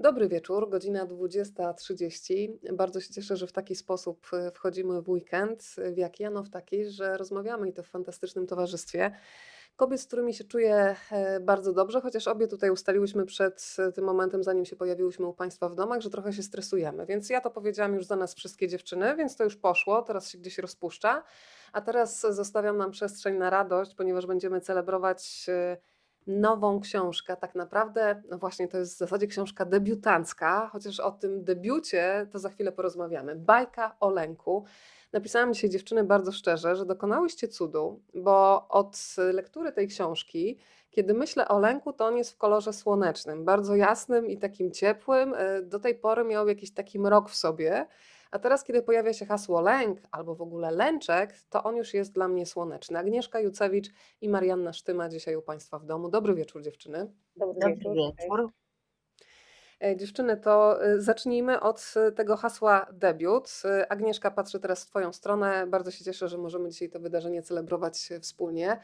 Dobry wieczór, godzina 20.30. Bardzo się cieszę, że w taki sposób e, wchodzimy w weekend. W jaki? Ano w taki, że rozmawiamy i to w fantastycznym towarzystwie. Kobiet, z którymi się czuję e, bardzo dobrze, chociaż obie tutaj ustaliłyśmy przed e, tym momentem, zanim się pojawiłyśmy u Państwa w domach, że trochę się stresujemy. Więc ja to powiedziałam już za nas wszystkie dziewczyny, więc to już poszło, teraz się gdzieś rozpuszcza. A teraz zostawiam nam przestrzeń na radość, ponieważ będziemy celebrować nową książkę. Tak naprawdę, no właśnie, to jest w zasadzie książka debiutancka, chociaż o tym debiucie to za chwilę porozmawiamy. Bajka o lęku. Napisałam dzisiaj dziewczyny bardzo szczerze, że dokonałyście cudu, bo od lektury tej książki, kiedy myślę o lęku, to on jest w kolorze słonecznym, bardzo jasnym i takim ciepłym. E, do tej pory miał jakiś taki mrok w sobie. A teraz, kiedy pojawia się hasło lęk albo w ogóle lęczek, to on już jest dla mnie słoneczny. Agnieszka Jucewicz i Marianna Sztyma dzisiaj u Państwa w domu. Dobry wieczór dziewczyny. Dobry, Dobry wieczór. wieczór. E, dziewczyny, to e, zacznijmy od e, tego hasła debiut. Agnieszka patrzy teraz w Twoją stronę. Bardzo się cieszę, że możemy dzisiaj to wydarzenie celebrować wspólnie.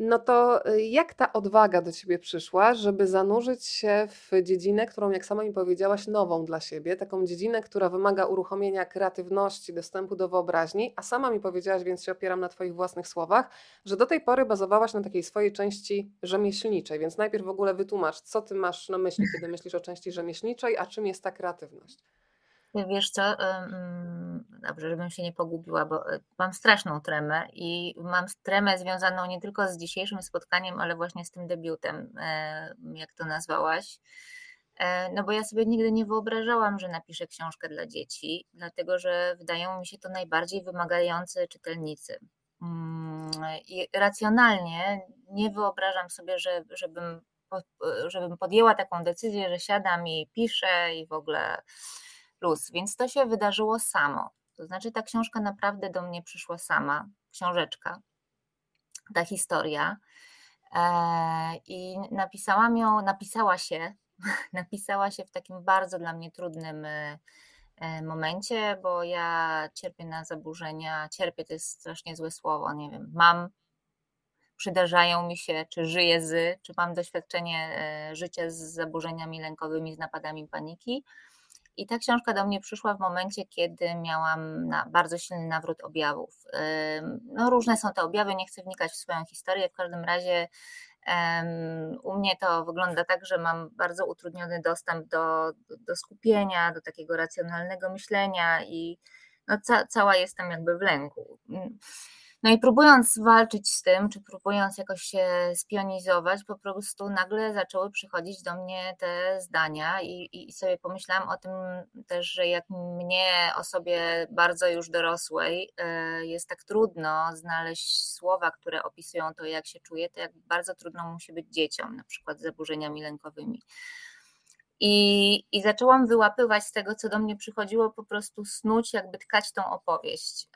No to y, jak ta odwaga do ciebie przyszła, żeby zanurzyć się w dziedzinę, którą, jak sama mi powiedziałaś, nową dla siebie, taką dziedzinę, która wymaga uruchomienia kreatywności, dostępu do wyobraźni, a sama mi powiedziałaś, więc się opieram na Twoich własnych słowach, że do tej pory bazowałaś na takiej swojej części rzemieślniczej, więc najpierw w ogóle wytłumacz, co Ty masz na myśli, kiedy myślisz o części rzemieślniczej, a czym jest ta kreatywność? Wiesz co, dobrze, żebym się nie pogubiła, bo e, mam straszną tremę i mam tremę związaną nie tylko z dzisiejszym spotkaniem, ale właśnie z tym debiutem, e, jak to nazwałaś. E, no bo ja sobie nigdy nie wyobrażałam, że napiszę książkę dla dzieci, dlatego że wydają mi się to najbardziej wymagające czytelnicy. Mm, I racjonalnie nie wyobrażam sobie, że, żebym, żebym podjęła taką decyzję, że siadam i piszę i w ogóle plus, więc to się wydarzyło samo. To znaczy, ta książka naprawdę do mnie przyszła sama, książeczka, ta historia. E, I napisałam ją, napisała się, napisała się w takim bardzo dla mnie trudnym e, e, momencie, bo ja cierpię na zaburzenia, cierpię to jest strasznie złe słowo, nie wiem, mam, przydarzają mi się, czy żyję z, czy mam doświadczenie życia z zaburzeniami lękowymi, z napadami paniki. I ta książka do mnie przyszła w momencie, kiedy miałam bardzo silny nawrót objawów. No, różne są te objawy, nie chcę wnikać w swoją historię. W każdym razie u mnie to wygląda tak, że mam bardzo utrudniony dostęp do, do skupienia, do takiego racjonalnego myślenia i no, ca, cała jestem jakby w lęku. No i próbując walczyć z tym, czy próbując jakoś się spionizować, po prostu nagle zaczęły przychodzić do mnie te zdania i, i sobie pomyślałam o tym też, że jak mnie, osobie bardzo już dorosłej, e, jest tak trudno znaleźć słowa, które opisują to, jak się czuję, to jak bardzo trudno musi być dzieciom, na przykład z zaburzeniami lękowymi. I, I zaczęłam wyłapywać z tego, co do mnie przychodziło, po prostu snuć, jakby tkać tą opowieść.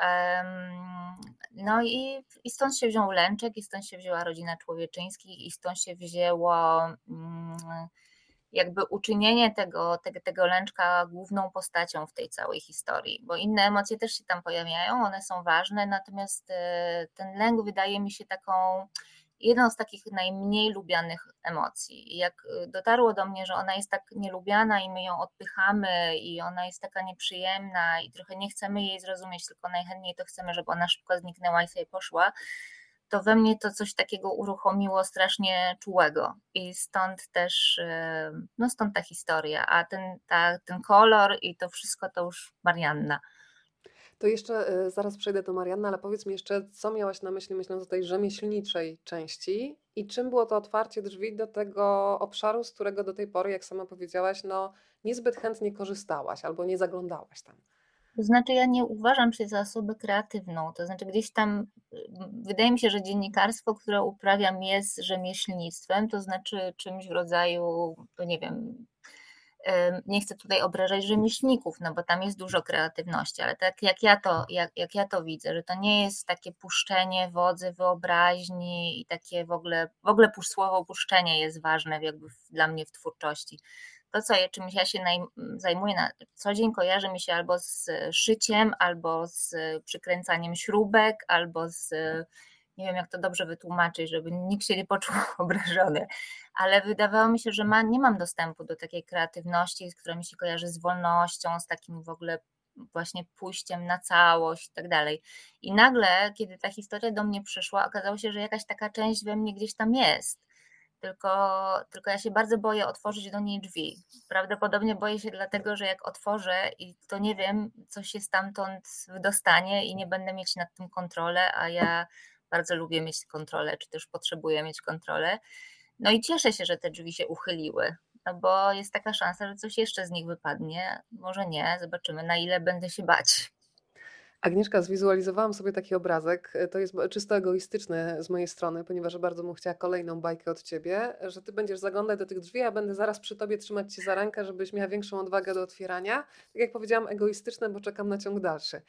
No i, i stąd się wziął Lęczek, i stąd się wzięła rodzina człowieczyńskich, i stąd się wzięło mm, jakby uczynienie tego, tego, tego Lęczka główną postacią w tej całej historii, bo inne emocje też się tam pojawiają, one są ważne, natomiast e, ten lęk wydaje mi się taką jedną z takich najmniej lubianych emocji. I jak y, dotarło do mnie, że ona jest tak nielubiana i my ją odpychamy i ona jest taka nieprzyjemna i trochę nie chcemy jej zrozumieć, tylko najchętniej to chcemy, żeby ona szybko zniknęła i sobie poszła, to we mnie to coś takiego uruchomiło strasznie czułego i stąd też, y, no stąd ta historia, a ten, ta, ten kolor i to wszystko to już Marianna. To jeszcze y, zaraz przejdę do Marianny, ale powiedz mi jeszcze, co miałaś na myśli, myśląc o tej rzemieślniczej części i czym było to otwarcie drzwi do tego obszaru, z którego do tej pory, jak sama powiedziałaś, no niezbyt chętnie korzystałaś albo nie zaglądałaś tam. To znaczy, ja nie uważam się za osobę kreatywną. To znaczy, gdzieś tam wydaje mi się, że dziennikarstwo, które uprawiam, jest rzemieślnictwem, to znaczy czymś w rodzaju, to nie wiem, nie chcę tutaj obrażać rzemieślników, no bo tam jest dużo kreatywności, ale tak jak ja to, jak, jak ja to widzę, że to nie jest takie puszczenie wodzy wyobraźni i takie w ogóle, w ogóle słowo puszczenie jest ważne jakby dla mnie w twórczości. To, co czymś ja się zajmuję na co dzień, kojarzy mi się albo z szyciem, albo z przykręcaniem śrubek, albo z Nie wiem, jak to dobrze wytłumaczyć, żeby nikt się nie poczuł obrażony, ale wydawało mi się, że ma, nie mam dostępu do takiej kreatywności, która mi się kojarzy z wolnością, z takim w ogóle właśnie pójściem na całość i tak dalej. I nagle, kiedy ta historia do mnie przyszła, okazało się, że jakaś taka część we mnie gdzieś tam jest. Tylko, tylko ja się bardzo boję otworzyć do niej drzwi. Prawdopodobnie boję się dlatego, że jak otworzę i to nie wiem, co się stamtąd wydostanie i nie będę mieć nad tym kontrolę, a ja bardzo lubię mieć kontrolę, czy też potrzebuję mieć kontrolę. No i cieszę się, że te drzwi się uchyliły, no bo jest taka szansa, że coś jeszcze z nich wypadnie. Może nie, zobaczymy, na ile będę się bać. Agnieszka, zwizualizowałam sobie taki obrazek. To jest czysto egoistyczne z mojej strony, ponieważ bardzo bym chciała kolejną bajkę od ciebie, że ty będziesz zaglądać do tych drzwi, a będę zaraz przy tobie trzymać cię za rękę, żebyś miała większą odwagę do otwierania. Tak jak powiedziałam, egoistyczne, bo czekam na ciąg dalszy.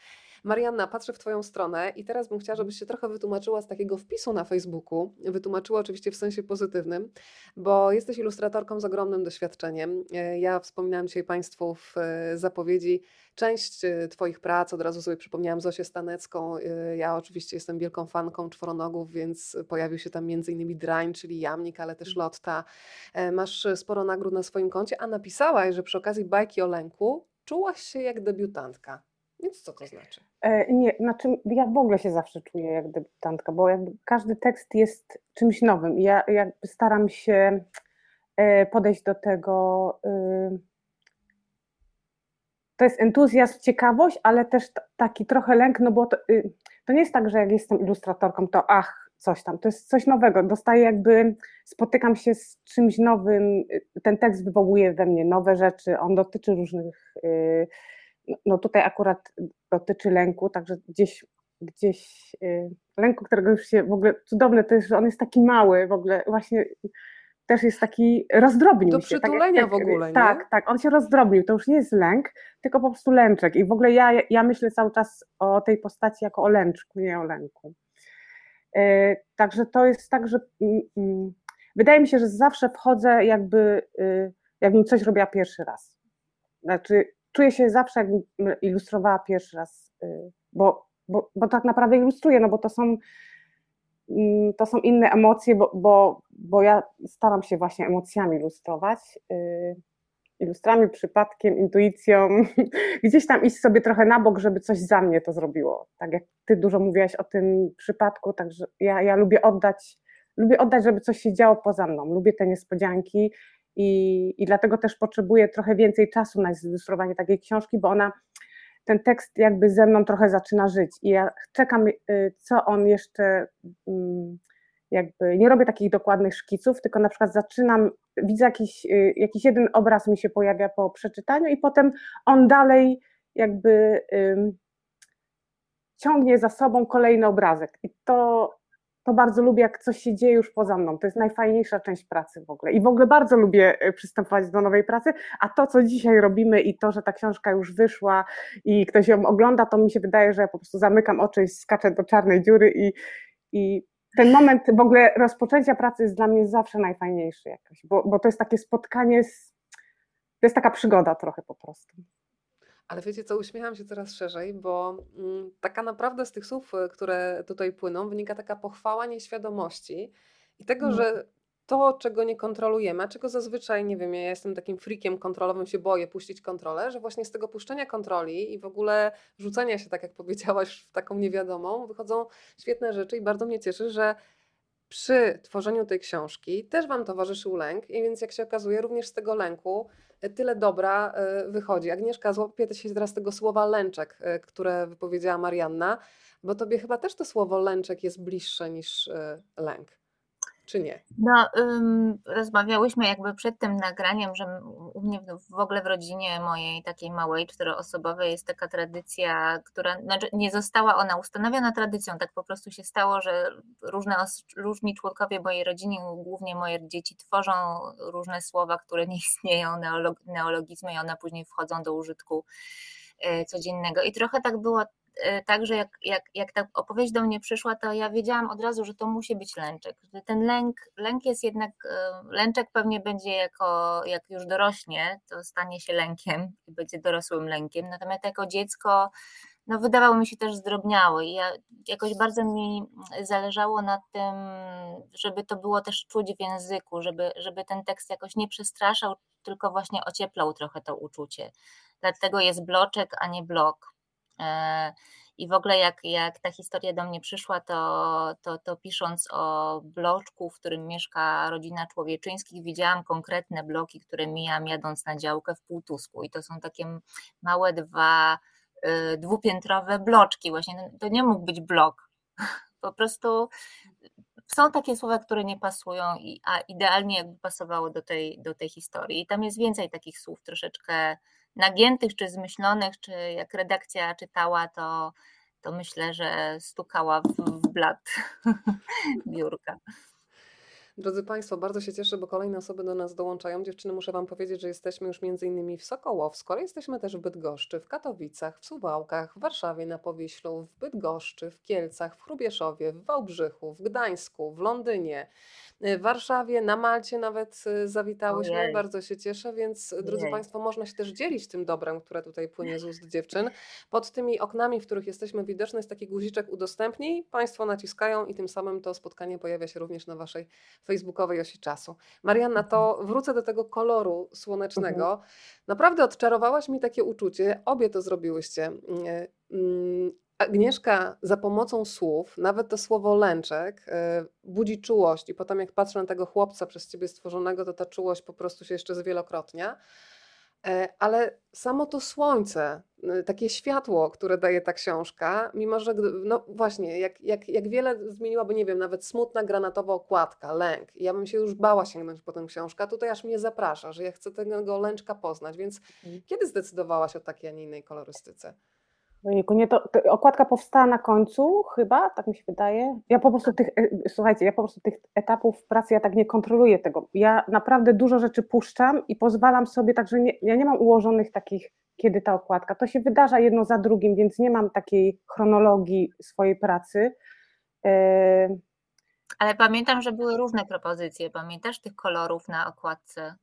Marianna, patrzę w Twoją stronę i teraz bym chciała, żebyś się trochę wytłumaczyła z takiego wpisu na Facebooku. Wytłumaczyła oczywiście w sensie pozytywnym, bo jesteś ilustratorką z ogromnym doświadczeniem. E, ja wspominałam dzisiaj Państwu w e, zapowiedzi część e, Twoich prac, od razu sobie przypomniałam Zosię Stanecką. Ja oczywiście jestem wielką fanką czworonogów, więc pojawił się tam m.in. Drań, czyli Jamnik, ale też Lotta. Masz sporo nagród na swoim koncie, a napisałaś, że przy okazji bajki o lęku czułaś się jak debiutantka. Więc co to znaczy? E, nie, znaczy ja w ogóle się zawsze czuję jak debiutantka, bo jakby każdy tekst jest czymś nowym i ja jakby staram się e, podejść do tego. Y, to jest entuzjazm, ciekawość, ale też taki trochę lęk, no bo to, y, to nie jest tak, że jak jestem ilustratorką, to ach, coś tam, to jest coś nowego. Dostaję jakby, spotykam się z czymś nowym, y, ten tekst wywołuje we mnie nowe rzeczy, on dotyczy różnych no tutaj akurat dotyczy lęku, także gdzieś, gdzieś y, lęku, którego już się w ogóle, cudowne to jest, że on jest taki mały w ogóle, właśnie też jest taki, rozdrobnił Do się. Do przytulenia tak, w ogóle, nie? Tak, tak, on się rozdrobnił, to już nie jest lęk, tylko po prostu lęczek i w ogóle ja, ja myślę cały czas o tej postaci jako o lęczku, nie o lęku. Yy, także to jest tak, że yy, wydaje mi się, że zawsze wchodzę jakby, yy, jakbym coś robiła pierwszy raz. Znaczy czuję się zawsze, jakbym ilustrowała pierwszy raz, y, bo, bo, bo tak naprawdę ilustruję, no bo to są, mm, to są inne emocje, bo, bo, bo ja staram się właśnie emocjami ilustrować. Y, ilustrami, przypadkiem, intuicją, gdzieś tam iść sobie trochę na bok, żeby coś za mnie to zrobiło. Tak jak ty dużo mówiłaś o tym przypadku, także ja, ja lubię oddać, lubię oddać, żeby coś się działo poza mną. Lubię te niespodzianki i, i dlatego też potrzebuję trochę więcej czasu na zilustrowanie takiej książki, bo ona, ten tekst jakby ze mną trochę zaczyna żyć. I ja czekam, y, co on jeszcze mm, jakby, nie robię takich dokładnych szkiców, tylko na przykład zaczynam, widzę jakiś, y, jakiś jeden obraz mi się pojawia po przeczytaniu i potem on dalej jakby ciągnie za sobą kolejny obrazek. I to to bardzo lubię, jak coś się dzieje już poza mną. To jest najfajniejsza część pracy w ogóle. I w ogóle bardzo lubię e, przystępować do nowej pracy, a to, co dzisiaj robimy i to, że ta książka już wyszła i ktoś ją ogląda, to mi się wydaje, że ja po prostu zamykam oczy i skaczę do czarnej dziury i, i ten moment w ogóle rozpoczęcia pracy jest dla mnie zawsze najfajniejszy jakoś, bo, bo to jest takie spotkanie z, to jest taka przygoda trochę po prostu. Ale wiecie co, uśmiecham się coraz szerzej, bo mm, taka naprawdę z tych słów, y, które tutaj płyną, wynika taka pochwała nieświadomości i tego, mm. że to, czego nie kontrolujemy, a czego zazwyczaj, nie wiem, ja jestem takim freakiem kontrolowym, się boję puścić kontrolę, że właśnie z tego puszczenia kontroli i w ogóle rzucenia się, tak jak powiedziałaś, w taką niewiadomą, wychodzą świetne rzeczy i bardzo mnie cieszy, że przy tworzeniu tej książki też Wam towarzyszył lęk i więc jak się okazuje, również z tego lęku tyle dobra e, wychodzi. Agnieszka, złapię się teraz tego słowa lęczek, e, które wypowiedziała Marianna, bo tobie chyba też to słowo lęczek jest bliższe niż e, lęk czy nie? No, um, rozmawiałyśmy jakby przed tym nagraniem, że u mnie w ogóle w rodzinie mojej takiej małej, czteroosobowej jest taka tradycja, która, znaczy nie została ona ustanowiona tradycją, tak po prostu się stało, że różne, różni członkowie mojej rodziny, głównie moje dzieci tworzą różne słowa, które nie istnieją, neolog, neologizmy i one później wchodzą do użytku e, codziennego. I trochę tak było tak, że jak, jak, jak ta opowieść do mnie przyszła, to ja wiedziałam od razu, że to musi być lęczek. Ten lęk, lęk jest jednak, e, lęczek pewnie będzie jako, jak już dorośnie, to stanie się lękiem i będzie dorosłym lękiem. Natomiast jako dziecko no wydawało mi się też zdrobniały. I ja, jakoś bardzo mi zależało na tym, żeby to było też czuć w języku, żeby, żeby ten tekst jakoś nie przestraszał, tylko właśnie ocieplał trochę to uczucie. Dlatego jest bloczek, a nie blok. E, I w ogóle jak, jak ta historia do mnie przyszła, to, to, to pisząc o bloczku, w którym mieszka rodzina Człowieczyńskich, widziałam konkretne bloki, które mijam jadąc na działkę w Półtusku. I to są takie małe dwa Y, dwupiętrowe bloczki, właśnie to nie mógł być blok. Po prostu są takie słowa, które nie pasują, a idealnie jakby pasowało do tej, do tej historii. I tam jest więcej takich słów troszeczkę nagiętych, czy zmyślonych, czy jak redakcja czytała, to, to myślę, że stukała w, w blat biurka. Drodzy Państwo, bardzo się cieszę, bo kolejne osoby do nas dołączają. Dziewczyny, muszę Wam powiedzieć, że jesteśmy już między innymi w Sokołowsku, ale jesteśmy też w Bydgoszczy, w Katowicach, w Suwałkach, w Warszawie na Powiślu, w Bydgoszczy, w Kielcach, w Chrubieszowie, w Wałbrzychu, w Gdańsku, w Londynie, w Warszawie, na Malcie nawet y, zawitałyśmy. Ojej. Bardzo się cieszę, więc Ojej. drodzy Państwo, można się też dzielić tym dobrem, które tutaj płynie z ust dziewczyn. Pod tymi oknami, w których jesteśmy widoczne, jest taki guziczek udostępnij. Państwo naciskają i tym samym to spotkanie pojawia się również na Waszej facebookowej osi czasu. Marianna, to mhm. wrócę do tego koloru słonecznego. Mhm. Naprawdę odczarowałaś mi takie uczucie. Obie to zrobiłyście. Mm, mm, Agnieszka za pomocą słów, nawet to słowo lęczek, e, budzi czułość, i potem, jak patrzę na tego chłopca przez ciebie stworzonego, to ta czułość po prostu się jeszcze zwielokrotnia. E, ale samo to słońce, y, takie światło, które daje ta książka, mimo że, no właśnie, jak, jak, jak wiele zmieniłaby, nie wiem, nawet smutna granatowa okładka, lęk. ja bym się już bała sięgnąć po tę książkę, tutaj aż mnie zaprasza, że ja chcę tego lęczka poznać. Więc mhm. kiedy zdecydowałaś o takiej, a nie innej kolorystyce? Ojejku, nie, to, to, okładka powstała na końcu chyba, tak mi się wydaje. Ja po prostu tych, e, słuchajcie, ja po prostu tych etapów pracy, ja tak nie kontroluję tego. Ja naprawdę dużo rzeczy puszczam i pozwalam sobie, także nie, ja nie mam ułożonych takich, kiedy ta okładka. To się wydarza jedno za drugim, więc nie mam takiej chronologii swojej pracy. E, Ale pamiętam, że były różne propozycje. Pamiętasz tych kolorów na okładce?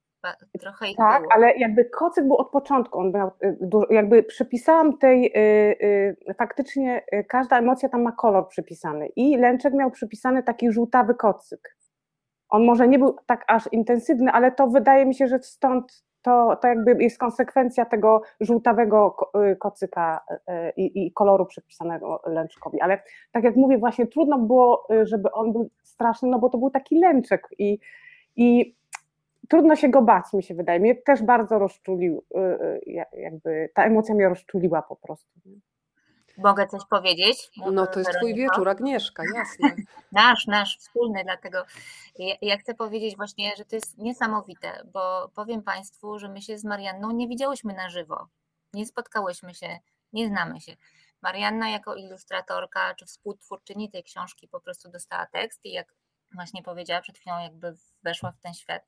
Trochę ich Tak, było. ale jakby kocyk był od początku, on miał, y, jakby przypisałam tej, y, y, faktycznie każda emocja tam ma kolor przypisany i Lęczek miał przypisany taki żółtawy kocyk. On może nie był tak aż intensywny, ale to wydaje mi się, że stąd to, to jakby jest konsekwencja tego żółtawego kocyka i, i, koloru przypisanego lęczkowi. Ale tak jak mówię, właśnie trudno było, żeby on był straszny, no bo to był taki lęczek i, i trudno się go bać, mi się wydaje. Mnie też bardzo rozczulił, y, y, jakby ta emocja mnie rozczuliła po prostu. Mogę coś powiedzieć? No to jest twój wieczór, Agnieszka, jasne. nasz, nasz, wspólny, dlatego ja, ja, chcę powiedzieć właśnie, że to jest niesamowite, bo powiem Państwu, że my się z Marianną nie widziałyśmy na żywo, nie spotkałyśmy się, nie znamy się. Marianna jako ilustratorka czy współtwórczyni tej książki po prostu dostała tekst i jak właśnie powiedziała przed chwilą, jakby weszła w ten świat.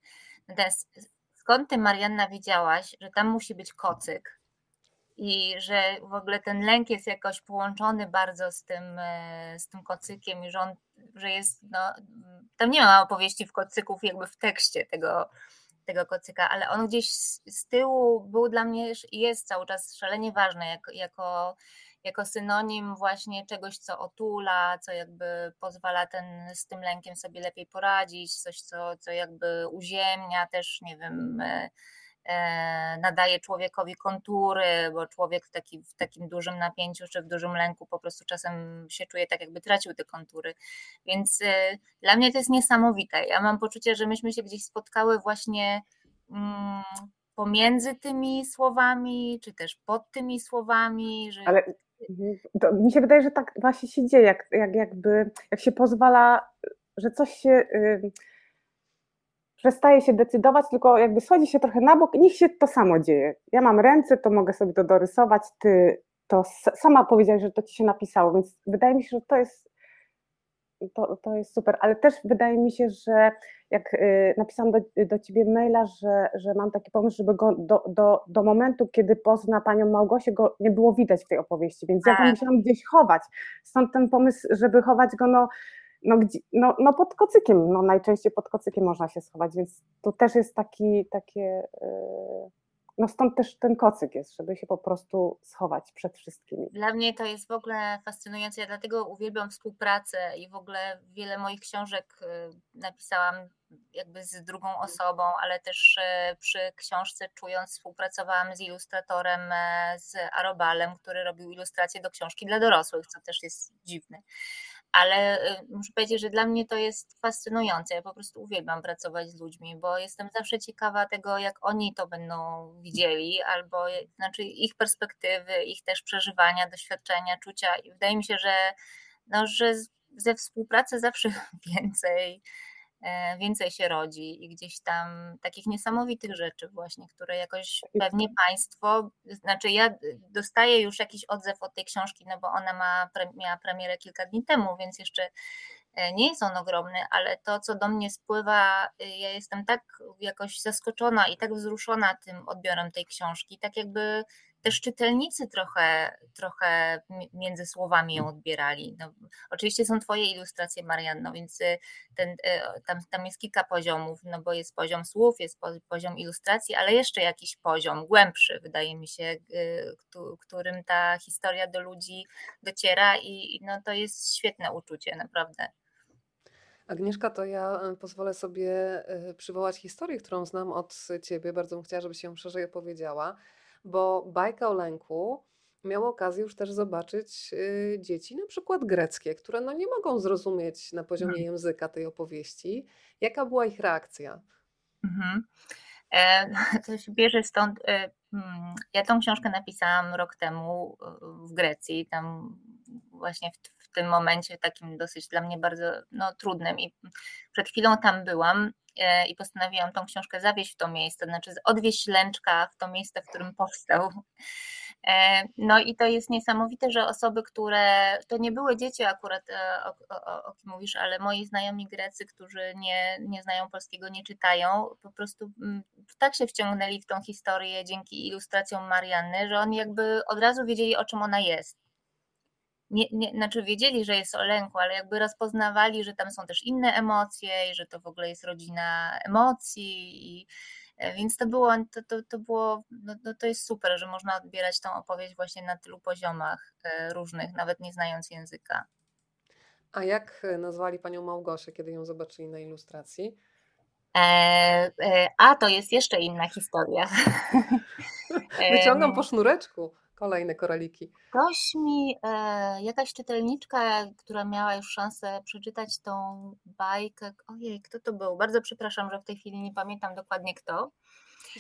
Natomiast skąd ty, Marianna, wiedziałaś, że tam musi być kocyk? I że w ogóle ten lęk jest jakoś połączony bardzo z tym, e, z tym kocykiem i że on, że jest, no, tam nie ma opowieści w kocyków jakby w tekście tego, tego kocyka, ale on gdzieś z, z tyłu był dla mnie i jest cały czas szalenie ważny jako jako synonim właśnie czegoś, co otula, co jakby pozwala ten, z tym lękiem sobie lepiej poradzić, coś, co, co jakby uziemnia też, nie wiem, e, e, nadaje człowiekowi kontury, bo człowiek w, taki, w takim dużym napięciu czy w dużym lęku po prostu czasem się czuje tak, jakby tracił te kontury. Więc e, dla mnie to jest niesamowite. Ja mam poczucie, że myśmy się gdzieś spotkały właśnie. Mm, pomiędzy tymi słowami, czy też pod tymi słowami. Że... Ale. To mi się wydaje, że tak właśnie się dzieje, jak, jak, jakby, jak się pozwala, że coś się y, przestaje się decydować, tylko jakby schodzi się trochę na bok niech się to samo dzieje. Ja mam ręce, to mogę sobie to dorysować, ty to sama powiedziałaś, że to ci się napisało, więc wydaje mi się, że to jest to, to jest super, ale też wydaje mi się, że jak y, napisałam do, do ciebie maila, że, że mam taki pomysł, żeby go do, do, do momentu, kiedy pozna panią Małgosię, go nie było widać w tej opowieści, więc ja go tak. musiałam gdzieś chować. Stąd ten pomysł, żeby chować go no, no, no, no pod kocykiem, no najczęściej pod kocykiem można się schować, więc tu też jest taki, takie, y, no stąd też ten kocyk jest, żeby się po prostu schować przed wszystkimi. Dla mnie to jest w ogóle fascynujące. Ja dlatego uwielbiam współpracę i w ogóle wiele moich książek y, napisałam jakby z drugą osobą, ale też y, przy książce Czując współpracowałam z ilustratorem e, z Arobalem, który robił ilustracje do książki dla dorosłych, co też jest dziwne ale y, muszę powiedzieć, że dla mnie to jest fascynujące. Ja po prostu uwielbiam pracować z ludźmi, bo jestem zawsze ciekawa tego, jak oni to będą widzieli, albo znaczy ich perspektywy, ich też przeżywania, doświadczenia, czucia. I wydaje mi się, że, no, że ze współpracy zawsze więcej więcej się rodzi i gdzieś tam takich niesamowitych rzeczy właśnie, które jakoś pewnie państwo, znaczy ja dostaję już jakiś odzew od tej książki, no bo ona ma, miała premierę kilka dni temu, więc jeszcze e, nie jest on ogromny, ale to, co do mnie spływa, y, ja jestem tak jakoś zaskoczona i tak wzruszona tym odbiorem tej książki, tak jakby też czytelnicy trochę, trochę między słowami ją odbierali. No, oczywiście są Twoje ilustracje, Marianno, więc y, ten, y, tam, tam jest kilka poziomów, no bo jest poziom słów, jest poziom ilustracji, ale jeszcze jakiś poziom głębszy, wydaje mi się, y, którym ta historia do ludzi dociera i no, to jest świetne uczucie, naprawdę. Agnieszka, to ja pozwolę sobie przywołać historię, którą znam od Ciebie. Bardzo bym chciała, żebyś ją szerzej opowiedziała bo bajka o lęku miała okazję już też zobaczyć y, dzieci, na przykład greckie, które no nie mogą zrozumieć na poziomie mhm. języka tej opowieści. Jaka była ich reakcja? Mhm. E, to się bierze stąd. E, mm, ja tą książkę napisałam rok temu e, w Grecji, tam właśnie w, w tym momencie takim dosyć dla mnie bardzo no, trudnym i przed chwilą tam byłam i postanowiłam tą książkę zawieźć w to miejsce, znaczy odwieźć Lęczka w to miejsce, w którym powstał. E, no i to jest niesamowite, że osoby, które, to nie były dzieci akurat, e, o, o, o kim mówisz, ale moi znajomi Grecy, którzy nie, nie znają polskiego, nie czytają, po prostu mm, tak się wciągnęli w tą historię dzięki ilustracjom Marianny, że oni jakby od razu wiedzieli, o czym ona jest nie, nie, znaczy wiedzieli, że jest o lęku, ale jakby rozpoznawali, że tam są też inne emocje i że to w ogóle jest rodzina emocji i e, więc to było, to, to, to było, no, no, to jest super, że można odbierać tą opowieść właśnie na tylu poziomach e, różnych, nawet nie znając języka. A jak nazwali panią Małgosię, kiedy ją zobaczyli na ilustracji? E, e, a to jest jeszcze inna historia. Wyciągam po sznureczku. Kolejne koraliki. Ktoś mi, e, jakaś czytelniczka, która miała już szansę przeczytać tą bajkę, ojej, kto to był? Bardzo przepraszam, że w tej chwili nie pamiętam dokładnie kto.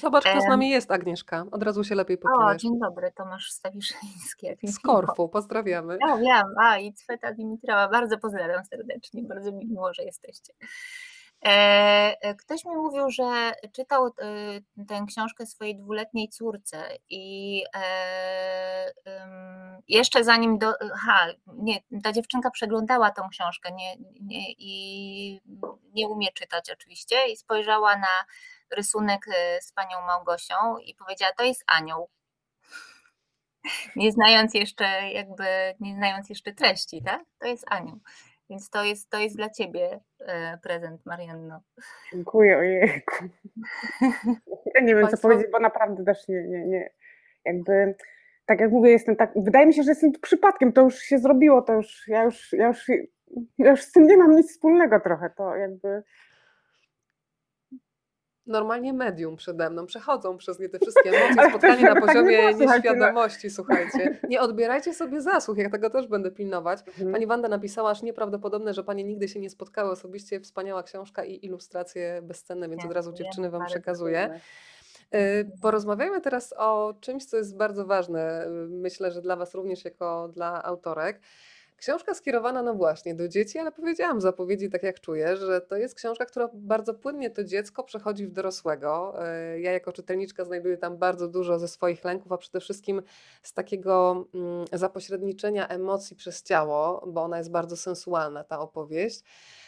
Zobacz, kto z nami jest, Agnieszka. Od razu się lepiej poczujesz. O, dzień dobry, Tomasz Stawiszyński. Z Korfu, pozdrawiamy. Ja wiem, a i Cweta Dimitrowa, bardzo pozdrawiam serdecznie, bardzo mi miło, że jesteście. E, e, ktoś mi mówił, że czytał e, tę książkę swojej dwuletniej córce i jeszcze zanim do. Nie, ta dziewczynka przeglądała tą książkę nie, nie, i nie umie czytać oczywiście i spojrzała na rysunek z panią Małgosią i powiedziała: To jest anioł. Nie znając jeszcze, jakby, nie znając jeszcze treści, tak? To jest anioł. Więc to jest, to jest dla Ciebie e, prezent, Marianno. Dziękuję, ojejku. Ja nie wiem, co powiedzieć, bo naprawdę też nie, nie, nie, jakby, tak jak mówię, jestem tak, wydaje mi się, że jestem tu przypadkiem, to już się zrobiło, to już, ja już, ja już, ja już z tym nie mam nic wspólnego trochę, to jakby normalnie medium przede mną, przechodzą przez nie te wszystkie emocje, spotkanie na tak poziomie no. nieświadomości, słuchajcie. Nie odbierajcie sobie zasług, ja tego też będę pilnować. Mhm. Pani Wanda napisała, aż nieprawdopodobne, że Pani nigdy się nie spotkały osobiście, wspaniała książka i ilustracje bezcenne, więc od razu dziewczyny Wam przekazuję. Y, porozmawiajmy teraz o czymś, co jest bardzo ważne, myślę, że dla Was również jako dla autorek. Książka skierowana, no właśnie, do dzieci, ale powiedziałam w zapowiedzi, tak jak czuję, że to jest książka, która bardzo płynnie to dziecko przechodzi w dorosłego. E, ja jako czytelniczka znajduję tam bardzo dużo ze swoich lęków, a przede wszystkim z takiego mm, zapośredniczenia emocji przez ciało, bo ona jest bardzo sensualna, ta opowieść.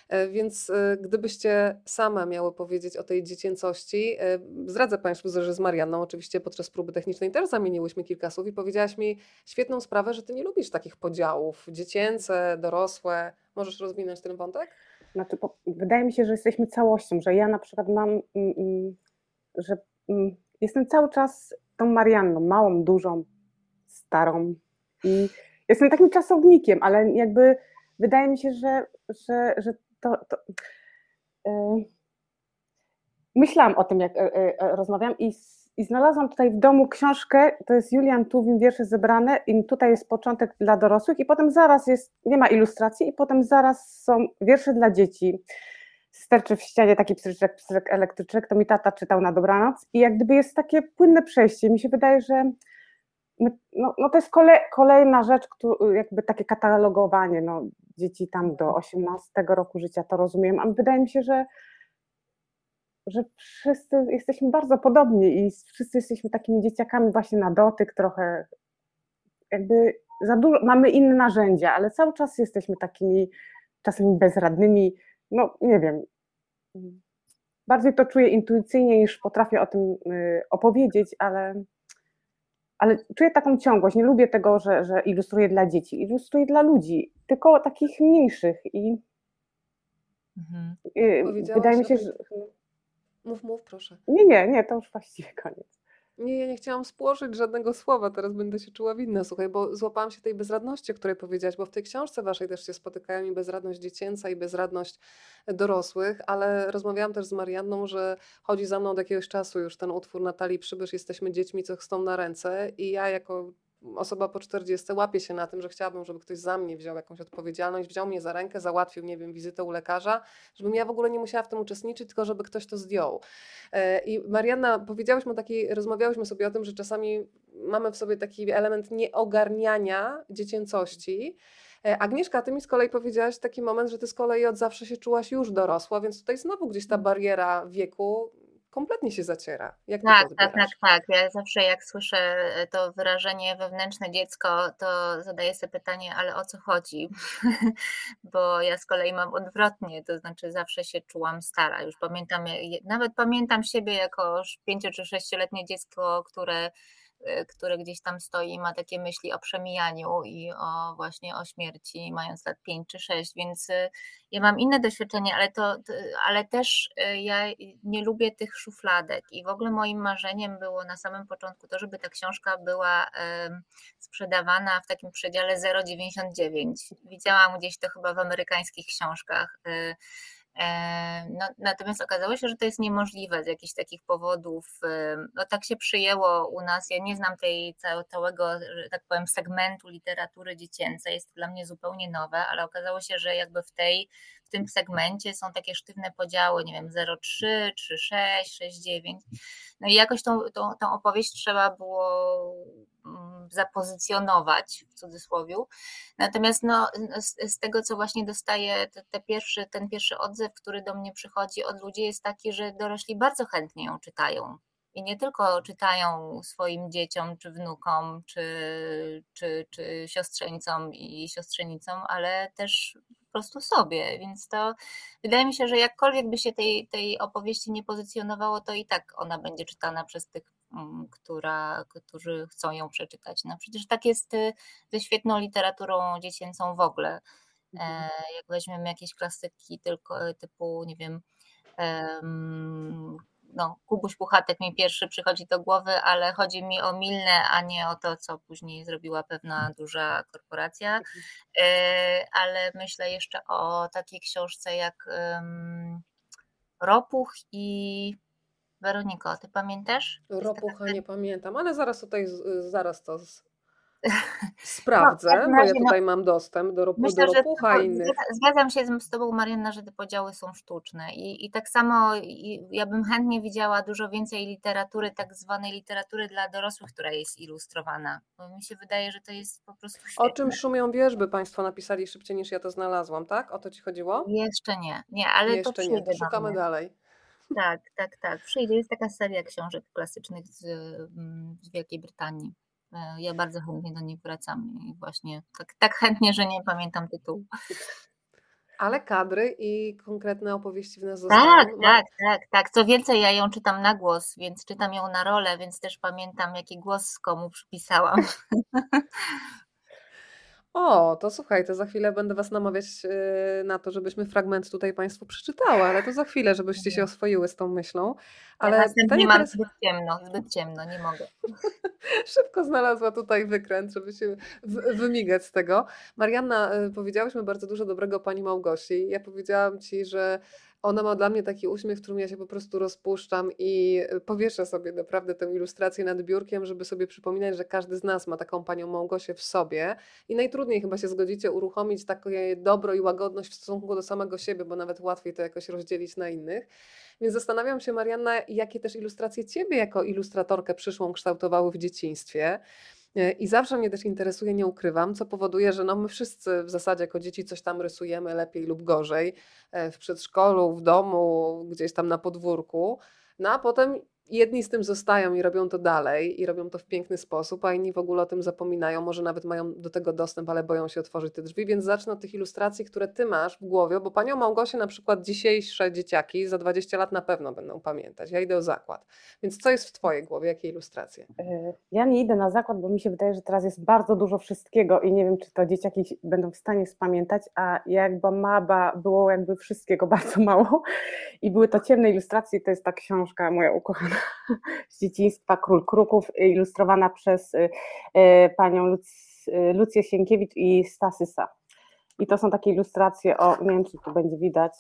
E, więc e, gdybyście same miały powiedzieć o tej dziecięcości, e, zdradzę Państwu, że z Marianną oczywiście podczas próby technicznej też zamieniłyśmy kilka słów i powiedziałaś mi świetną sprawę, że Ty nie lubisz takich podziałów dziecięce, dorosłe. Możesz rozwinąć ten wątek? Znaczy, wydaje mi się, że jesteśmy całością, że ja na przykład mam, mm, mm, że mm, jestem cały czas tą Marianną, małą, dużą, starą. I jestem takim czasownikiem, ale jakby wydaje mi się, że, że, że to. to yy, myślałam o tym, jak yy, rozmawiam, i, i znalazłam tutaj w domu książkę. To jest Julian Tuwim, wiersze zebrane, i tutaj jest początek dla dorosłych, i potem zaraz jest, nie ma ilustracji, i potem zaraz są wiersze dla dzieci sterczy w ścianie taki pstryczek, pstryczek elektryczek, to mi tata czytał na dobranoc i jak gdyby jest takie płynne przejście. Mi się wydaje, że no, no to jest kolej, kolejna rzecz, jakby takie katalogowanie, no, dzieci tam do 18 roku życia, to rozumiem, a wydaje mi się, że, że wszyscy jesteśmy bardzo podobni i wszyscy jesteśmy takimi dzieciakami właśnie na dotyk trochę, jakby za dużo, mamy inne narzędzia, ale cały czas jesteśmy takimi czasami bezradnymi, no nie wiem, bardziej to czuję intuicyjnie niż potrafię o tym y, opowiedzieć, ale, ale czuję taką ciągłość. Nie lubię tego, że, że ilustruję dla dzieci. Ilustruję dla ludzi, tylko takich mniejszych i mhm. Wydaje mi się, że... Mów, mów, proszę. Nie, nie, nie, to już właściwie koniec. Nie, ja nie chciałam spłożyć żadnego słowa, teraz będę się czuła winna, słuchaj, bo złapałam się tej bezradności, o której powiedziałaś, bo w tej książce waszej też się spotykają i bezradność dziecięca i bezradność dorosłych, ale rozmawiałam też z Marianną, że chodzi za mną od jakiegoś czasu już ten utwór Natalii Przybysz, jesteśmy dziećmi, co chcą na ręce i ja jako osoba po 40 łapie się na tym, że chciałabym, żeby ktoś za mnie wziął jakąś odpowiedzialność, wziął mnie za rękę, załatwił, nie wiem, wizytę u lekarza, żebym ja w ogóle nie musiała w tym uczestniczyć, tylko żeby ktoś to zdjął. E, I Marianna, powiedziałyśmy takiej, rozmawiałyśmy sobie o tym, że czasami mamy w sobie taki element nieogarniania dziecięcości. E, Agnieszka, ty mi z kolei powiedziałaś taki moment, że ty z kolei od zawsze się czułaś już dorosła, więc tutaj znowu gdzieś ta bariera wieku kompletnie się zaciera. Jak tak, tak, tak, tak. Ja zawsze jak słyszę e, to wyrażenie wewnętrzne dziecko, to zadaję sobie pytanie, ale o co chodzi? Bo ja z kolei mam odwrotnie, to znaczy zawsze się czułam stara. Już pamiętam, nawet pamiętam siebie jako pięcio czy sześcioletnie dziecko, które Y, które gdzieś tam stoi i ma takie myśli o przemijaniu i o właśnie o śmierci, mając lat 5 czy 6, więc y, ja mam inne doświadczenie, ale, to, ale też y, ja nie lubię tych szufladek i w ogóle moim marzeniem było na samym początku to, żeby ta książka była sprzedawana w takim przedziale 0,99. Widziałam gdzieś to chyba w amerykańskich książkach no, natomiast okazało się, że to jest niemożliwe z jakichś takich powodów. No, tak się przyjęło u nas. Ja nie znam tej całego, że tak powiem, segmentu literatury dziecięcej. Jest to dla mnie zupełnie nowe, ale okazało się, że jakby w tej, tym segmencie są takie sztywne podziały, nie wiem, 0,3, 3,6, 6,9. No i jakoś tą, tą, tą opowieść trzeba było Mm, zapozycjonować w cudzysłowie. Natomiast no, z, z, tego, co właśnie dostaję, te, te pierwszy, ten pierwszy odzew, który do mnie przychodzi od ludzi, jest taki, że dorośli bardzo chętnie ją czytają. I nie tylko czytają swoim dzieciom, czy wnukom, czy, czy, czy siostrzeńcom i siostrzenicom, ale też prostu sobie. Więc to wydaje mi się, że jakkolwiek by się tej, tej opowieści nie pozycjonowało, to i tak ona będzie czytana przez tych Mm, która, którzy chcą ją przeczytać. No przecież tak jest y, ze świetną literaturą dziecięcą w ogóle. Mhm. E, jak weźmiemy jakieś klasyki tylko typu, nie wiem, no, Kubuś Puchatek mi pierwszy przychodzi do głowy, ale chodzi mi o Milne, a nie o to, co później zrobiła pewna duża korporacja. Mhm. E, ale myślę jeszcze o takiej książce jak Ropuch i Weroniko, ty pamiętasz? Ropucha nie pamiętam, ale zaraz tutaj, zaraz to. Sprawdzę, no, bo ja tutaj no, mam dostęp do, myślę, do ropucha innych. Zgadzam się z Tobą, Marianna, że te podziały są sztuczne i, i tak samo i ja bym chętnie widziała dużo więcej literatury, tak zwanej literatury dla dorosłych, która jest ilustrowana, bo mi się wydaje, że to jest po prostu świetne. O czym szumią wierzby Państwo napisali szybciej niż ja to znalazłam, tak? O to Ci chodziło? Jeszcze nie, nie, ale Jeszcze to nie, to szukamy dalej. Tak, tak, tak. Przyjdzie. Jest taka seria książek klasycznych z, mm, z Wielkiej Brytanii. E, ja bardzo chętnie do niej wracam i właśnie tak, tak chętnie, że nie pamiętam tytułu. Ale kadry i konkretne opowieści w nas zostały. Tak, tak, tak, tak. Co więcej, ja ją czytam na głos, więc czytam ją na rolę, więc też pamiętam, jaki głos komu przypisałam. O, to słuchaj, to za chwilę będę was namawiać yy, na to, żebyśmy fragment tutaj Państwu przeczytały, ale to za chwilę, żebyście się oswoiły z tą myślą. Ja Ale następnie pytanie mam teraz zbyt ciemno, zbyt ciemno, nie mogę. szybko znalazła tutaj wykręt, żeby się w- wymigać z tego. Marianna, y, powiedziałyśmy bardzo dużo dobrego pani Małgosi. Ja powiedziałam ci, że ona ma dla mnie taki uśmiech, w którym ja się po prostu rozpuszczam i y, powieszę sobie naprawdę tę ilustrację nad biurkiem, żeby sobie przypominać, że każdy z nas ma taką panią Małgosię w sobie. I najtrudniej chyba się zgodzicie uruchomić takie dobro i łagodność w stosunku do samego siebie, bo nawet łatwiej to jakoś rozdzielić na innych. Więc zastanawiam się, Marianna, jakie też ilustracje Ciebie jako ilustratorkę przyszłą kształtowały w dzieciństwie. E, I zawsze mnie też interesuje, nie ukrywam, co powoduje, że no my wszyscy w zasadzie jako dzieci coś tam rysujemy lepiej lub gorzej, e, w przedszkolu, w domu, gdzieś tam na podwórku. No a potem jedni z tym zostają i robią to dalej i robią to w piękny sposób, a inni w ogóle o tym zapominają, może nawet mają do tego dostęp, ale boją się otworzyć te drzwi, więc zacznę od tych ilustracji, które ty masz w głowie, bo panią Małgosię na przykład dzisiejsze dzieciaki za 20 lat na pewno będą pamiętać. Ja idę o zakład. Więc co jest w twojej głowie, jakie ilustracje? Y, Ja nie idę na zakład, bo mi się wydaje, że teraz jest bardzo dużo wszystkiego i nie wiem, czy to dzieciaki będą w stanie spamiętać, a ja jakby maba było jakby wszystkiego bardzo mało i były to ciemne ilustracje, to jest ta książka moja ukochana z dzieciństwa, Król Kruków, ilustrowana przez y, y, panią Luc, y, Lucję Sienkiewicz i Stasysa. I to są takie ilustracje o, nie wiem, czy tu będzie widać,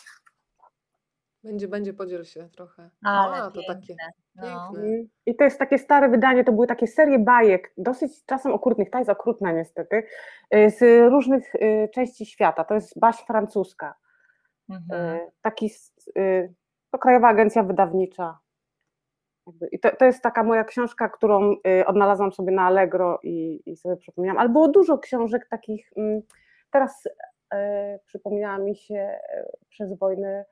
Będzie, będzie, podziel się trochę. Ale a, to takie piękne. No. piękne. Mm. I to jest takie stare wydanie, to były takie serie bajek, dosyć czasem okrutnych, ta jest okrutna niestety, y, z różnych y, części świata. To jest baś francuska. Mhm. Y, Taki, y, to Krajowa Agencja Wydawnicza. I to, to jest taka moja książka, którą y, odnalazłam sobie na Allegro i, i sobie przypomniałam. Ale było dużo książek takich. mm, Teraz y, przypomniała mi się y, przez wojnę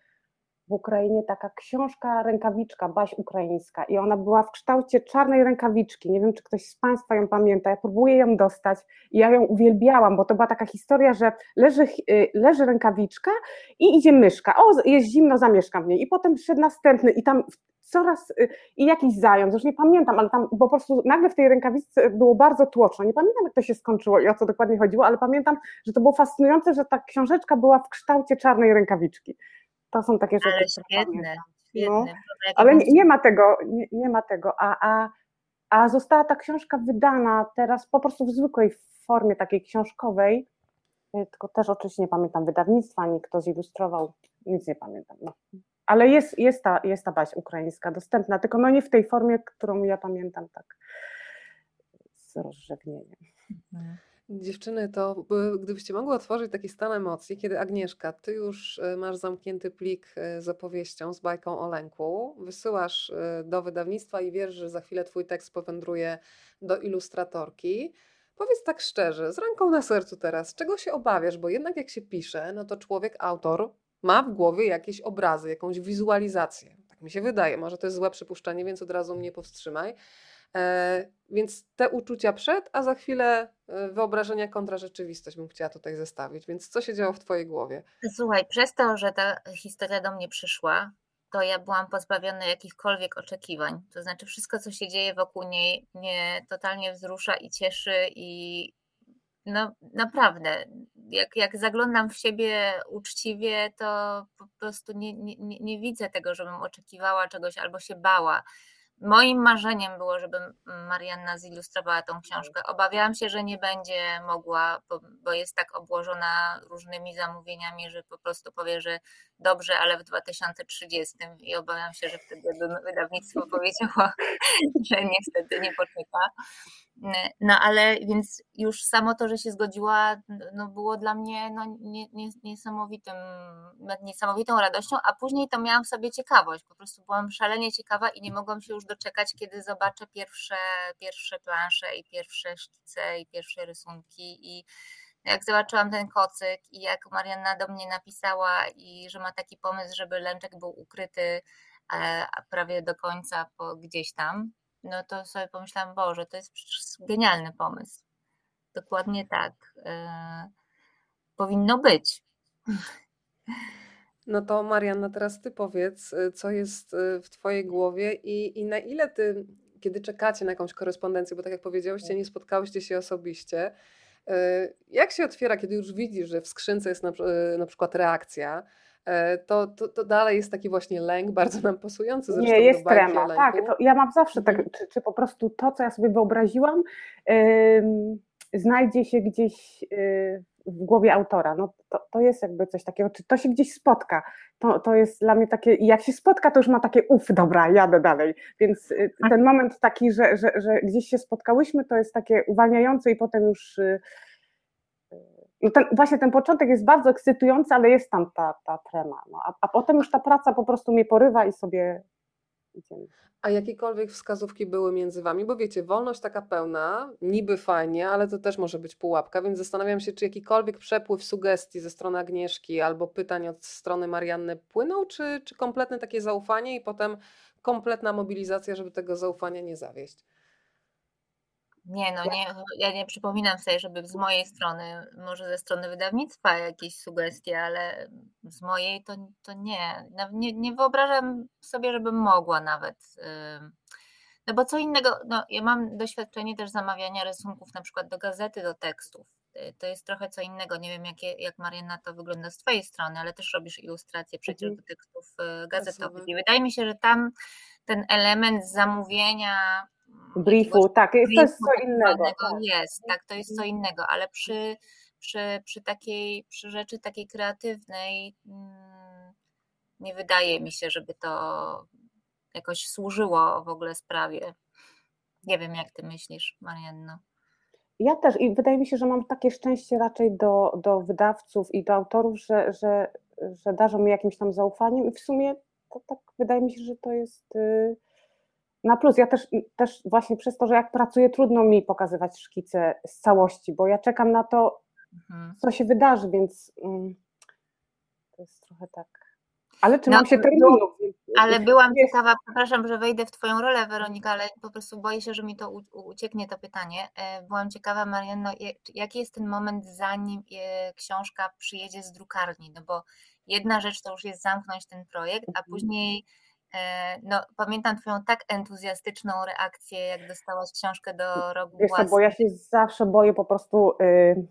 w Ukrainie taka książka, rękawiczka, baś ukraińska i ona była w kształcie czarnej rękawiczki. Nie wiem, czy ktoś z Państwa ją pamięta. Ja próbuję ją dostać i ja ją uwielbiałam, bo to była taka historia, że leży, y, leży rękawiczka i idzie myszka. O, jest zimno, zamieszkam w niej. I potem przyszedł następny i tam coraz, y, i jakiś zając, już nie pamiętam, ale tam po prostu nagle w tej rękawiczce było bardzo tłoczno. Nie pamiętam, jak to się skończyło i o co dokładnie chodziło, ale pamiętam, że to było fascynujące, że ta książeczka była w kształcie czarnej rękawiczki. To są takie rzeczy, które świetne, pamiętam. No, Ale nie, nie ma tego, nie, nie ma tego, a, a, a została ta książka wydana teraz po prostu w zwykłej formie takiej książkowej, y, tylko też oczywiście nie pamiętam wydawnictwa, ani kto zilustrował, nic nie pamiętam. No. Ale jest, jest, ta, jest ta baś ukraińska dostępna, tylko no nie w tej formie, którą ja pamiętam, tak z rozrzewnieniem. Mhm. Dziewczyny, to by- gdybyście mogły otworzyć taki stan emocji, kiedy Agnieszka, ty już y, masz zamknięty plik y, z opowieścią, z bajką o lęku, wysyłasz y, do wydawnictwa i wiesz, że za chwilę twój tekst powędruje do ilustratorki. Powiedz tak szczerze, z ręką na sercu teraz, czego się obawiasz? Bo jednak jak się pisze, no to człowiek, autor ma w głowie jakieś obrazy, jakąś wizualizację. Tak mi się wydaje, może to jest złe przypuszczenie, więc od razu mnie powstrzymaj. E, więc te uczucia przed, a za chwilę e, wyobrażenia kontra rzeczywistość bym chciała tutaj zestawić. Więc co się działo w Twojej głowie? Słuchaj, przez to, że ta historia do mnie przyszła, to ja byłam pozbawiona jakichkolwiek oczekiwań. To znaczy, wszystko, co się dzieje wokół niej, mnie totalnie wzrusza i cieszy. I no naprawdę, jak, jak zaglądam w siebie uczciwie, to po prostu nie, nie nie widzę tego, żebym oczekiwała czegoś albo się bała. Moim marzeniem było, żeby Marianna zilustrowała tą książkę. Obawiałam się, że nie będzie mogła, bo, jest tak obłożona różnymi zamówieniami, że po prostu powie, że dobrze, ale w 2030 i obawiam się, że wtedy wydawnictwo powiedziało, że niestety nie poczeka. No ale więc już samo to, że się zgodziła, no było dla mnie no, nie, nie, niesamowitym, niesamowitą radością, a później to miałam w sobie ciekawość. Po prostu byłam szalenie ciekawa i nie mogłam się już doczekać, kiedy zobaczę pierwsze, pierwsze plansze i pierwsze szkice i pierwsze rysunki i jak zobaczyłam ten kocyk i jak Marianna do mnie napisała i że ma taki pomysł, żeby lęczek był ukryty a prawie do końca gdzieś tam, no to sobie pomyślałam, Boże, to jest genialny pomysł. Dokładnie tak. Yy, powinno być. No to Marianna, teraz ty powiedz, co jest w twojej głowie i, i na ile ty, kiedy czekacie na jakąś korespondencję, bo tak jak powiedziałyście, nie spotkałyście się osobiście, jak się otwiera, kiedy już widzisz, że w skrzynce jest na, na przykład reakcja, e, to, to, to dalej jest taki właśnie lęk, bardzo nam pasujący zresztą Nie, jest do trema, tak. To ja mam zawsze tak, Mhm. czy, czy po prostu to, co ja sobie wyobraziłam, ym, znajdzie się gdzieś y, w głowie autora. No, to, to jest jakby coś takiego, czy to się gdzieś spotka. To, to jest dla mnie takie, i jak się spotka, to już ma takie, uff, dobra, jadę dalej. Więc y, ten moment taki, że, że, że gdzieś się spotkałyśmy, to jest takie uwalniające i potem już. Ten, właśnie ten początek jest bardzo ekscytujący, ale jest tam ta, ta trema. No, a, a potem już ta praca po prostu mnie porywa i sobie idziemy. A jakiekolwiek wskazówki były między wami? Bo wiecie, wolność taka pełna, niby fajnie, ale to też może być pułapka, więc zastanawiam się, czy jakikolwiek przepływ sugestii ze strony Agnieszki albo pytań od strony Marianny płynął, czy, czy kompletne takie zaufanie i potem kompletna mobilizacja, żeby tego zaufania nie zawieść? Nie, no nie, ja nie przypominam sobie, żeby z mojej strony, może ze strony wydawnictwa jakieś sugestie, ale z mojej to, to nie. Nie. Nie wyobrażam sobie, żebym mogła nawet. No bo co innego, no ja mam doświadczenie też zamawiania rysunków na przykład do gazety, do tekstów. Y, To jest trochę co innego. Nie wiem, jakie, jak Marianna to wygląda z Twojej strony, ale też robisz ilustracje przecież Mhm. do tekstów y, gazetowych. I wydaje mi się, że tam ten element zamówienia briefu, tak, jest, to jest briefu co innego. Tak. jest, tak, to jest co innego, ale przy, przy, przy takiej, przy rzeczy takiej kreatywnej mm, nie wydaje mi się, żeby to jakoś służyło w ogóle sprawie. Nie wiem, jak ty myślisz, Marianno. Ja też i wydaje mi się, że mam takie szczęście raczej do, do wydawców i do autorów, że, że, że darzą mi jakimś tam zaufaniem i w sumie to tak wydaje mi się, że to jest y, na plus. Ja też, też właśnie przez to, że jak pracuję, trudno mi pokazywać szkice z całości, bo ja czekam na to, Mhm. co się wydarzy, więc mm, to jest trochę tak. Ale No, trzymam się terminów. więc- Ale byłam jest- ciekawa, przepraszam, że wejdę w Twoją rolę, Weronika, ale po prostu boję się, że mi to ucieknie to pytanie. E, Byłam ciekawa, Marianno, czy- jaki jest ten moment, zanim e, książka przyjedzie z drukarni? No bo jedna rzecz to już jest zamknąć ten projekt, a Mhm. później no, pamiętam Twoją tak entuzjastyczną reakcję, jak dostałaś książkę do rogu Wiesz co, bo ja się zawsze boję po prostu. y,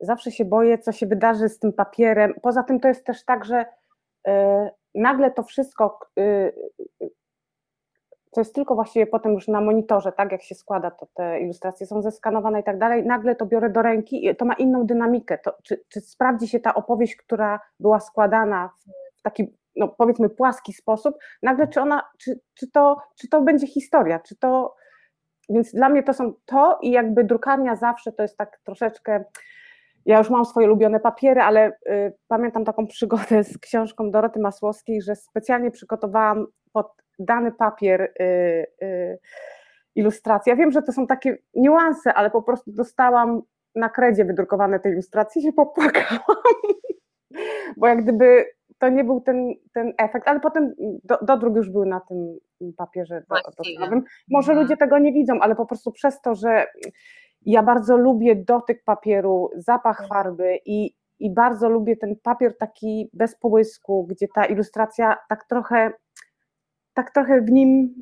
zawsze się boję, co się wydarzy z tym papierem. Poza tym to jest też tak, że y, nagle to wszystko, y, y, to jest tylko właściwie potem już na monitorze, tak jak się składa, to te ilustracje są zeskanowane i tak dalej. Nagle to biorę do ręki i to ma inną dynamikę. To, czy, czy sprawdzi się ta opowieść, która była składana w taki, no powiedzmy, płaski sposób, nagle czy ona, czy, czy, to, czy to będzie historia, czy to. Więc dla mnie to są to i jakby drukarnia zawsze to jest tak troszeczkę. Ja już mam swoje ulubione papiery, ale y, pamiętam taką przygodę z książką Doroty Masłowskiej, że specjalnie przygotowałam pod dany papier y, y, ilustracje. Ja wiem, że to są takie niuanse, ale po prostu dostałam na kredzie wydrukowane te ilustracje i się popłakałam, bo jak gdyby to nie był ten, ten efekt, ale potem do, dodruk już był na tym papierze do, Właściwie. docelowym. Może Mhm. ludzie tego nie widzą, ale po prostu przez to, że ja bardzo lubię dotyk papieru, zapach Mhm. farby i, i bardzo lubię ten papier taki bez połysku, gdzie ta ilustracja tak trochę, tak trochę w nim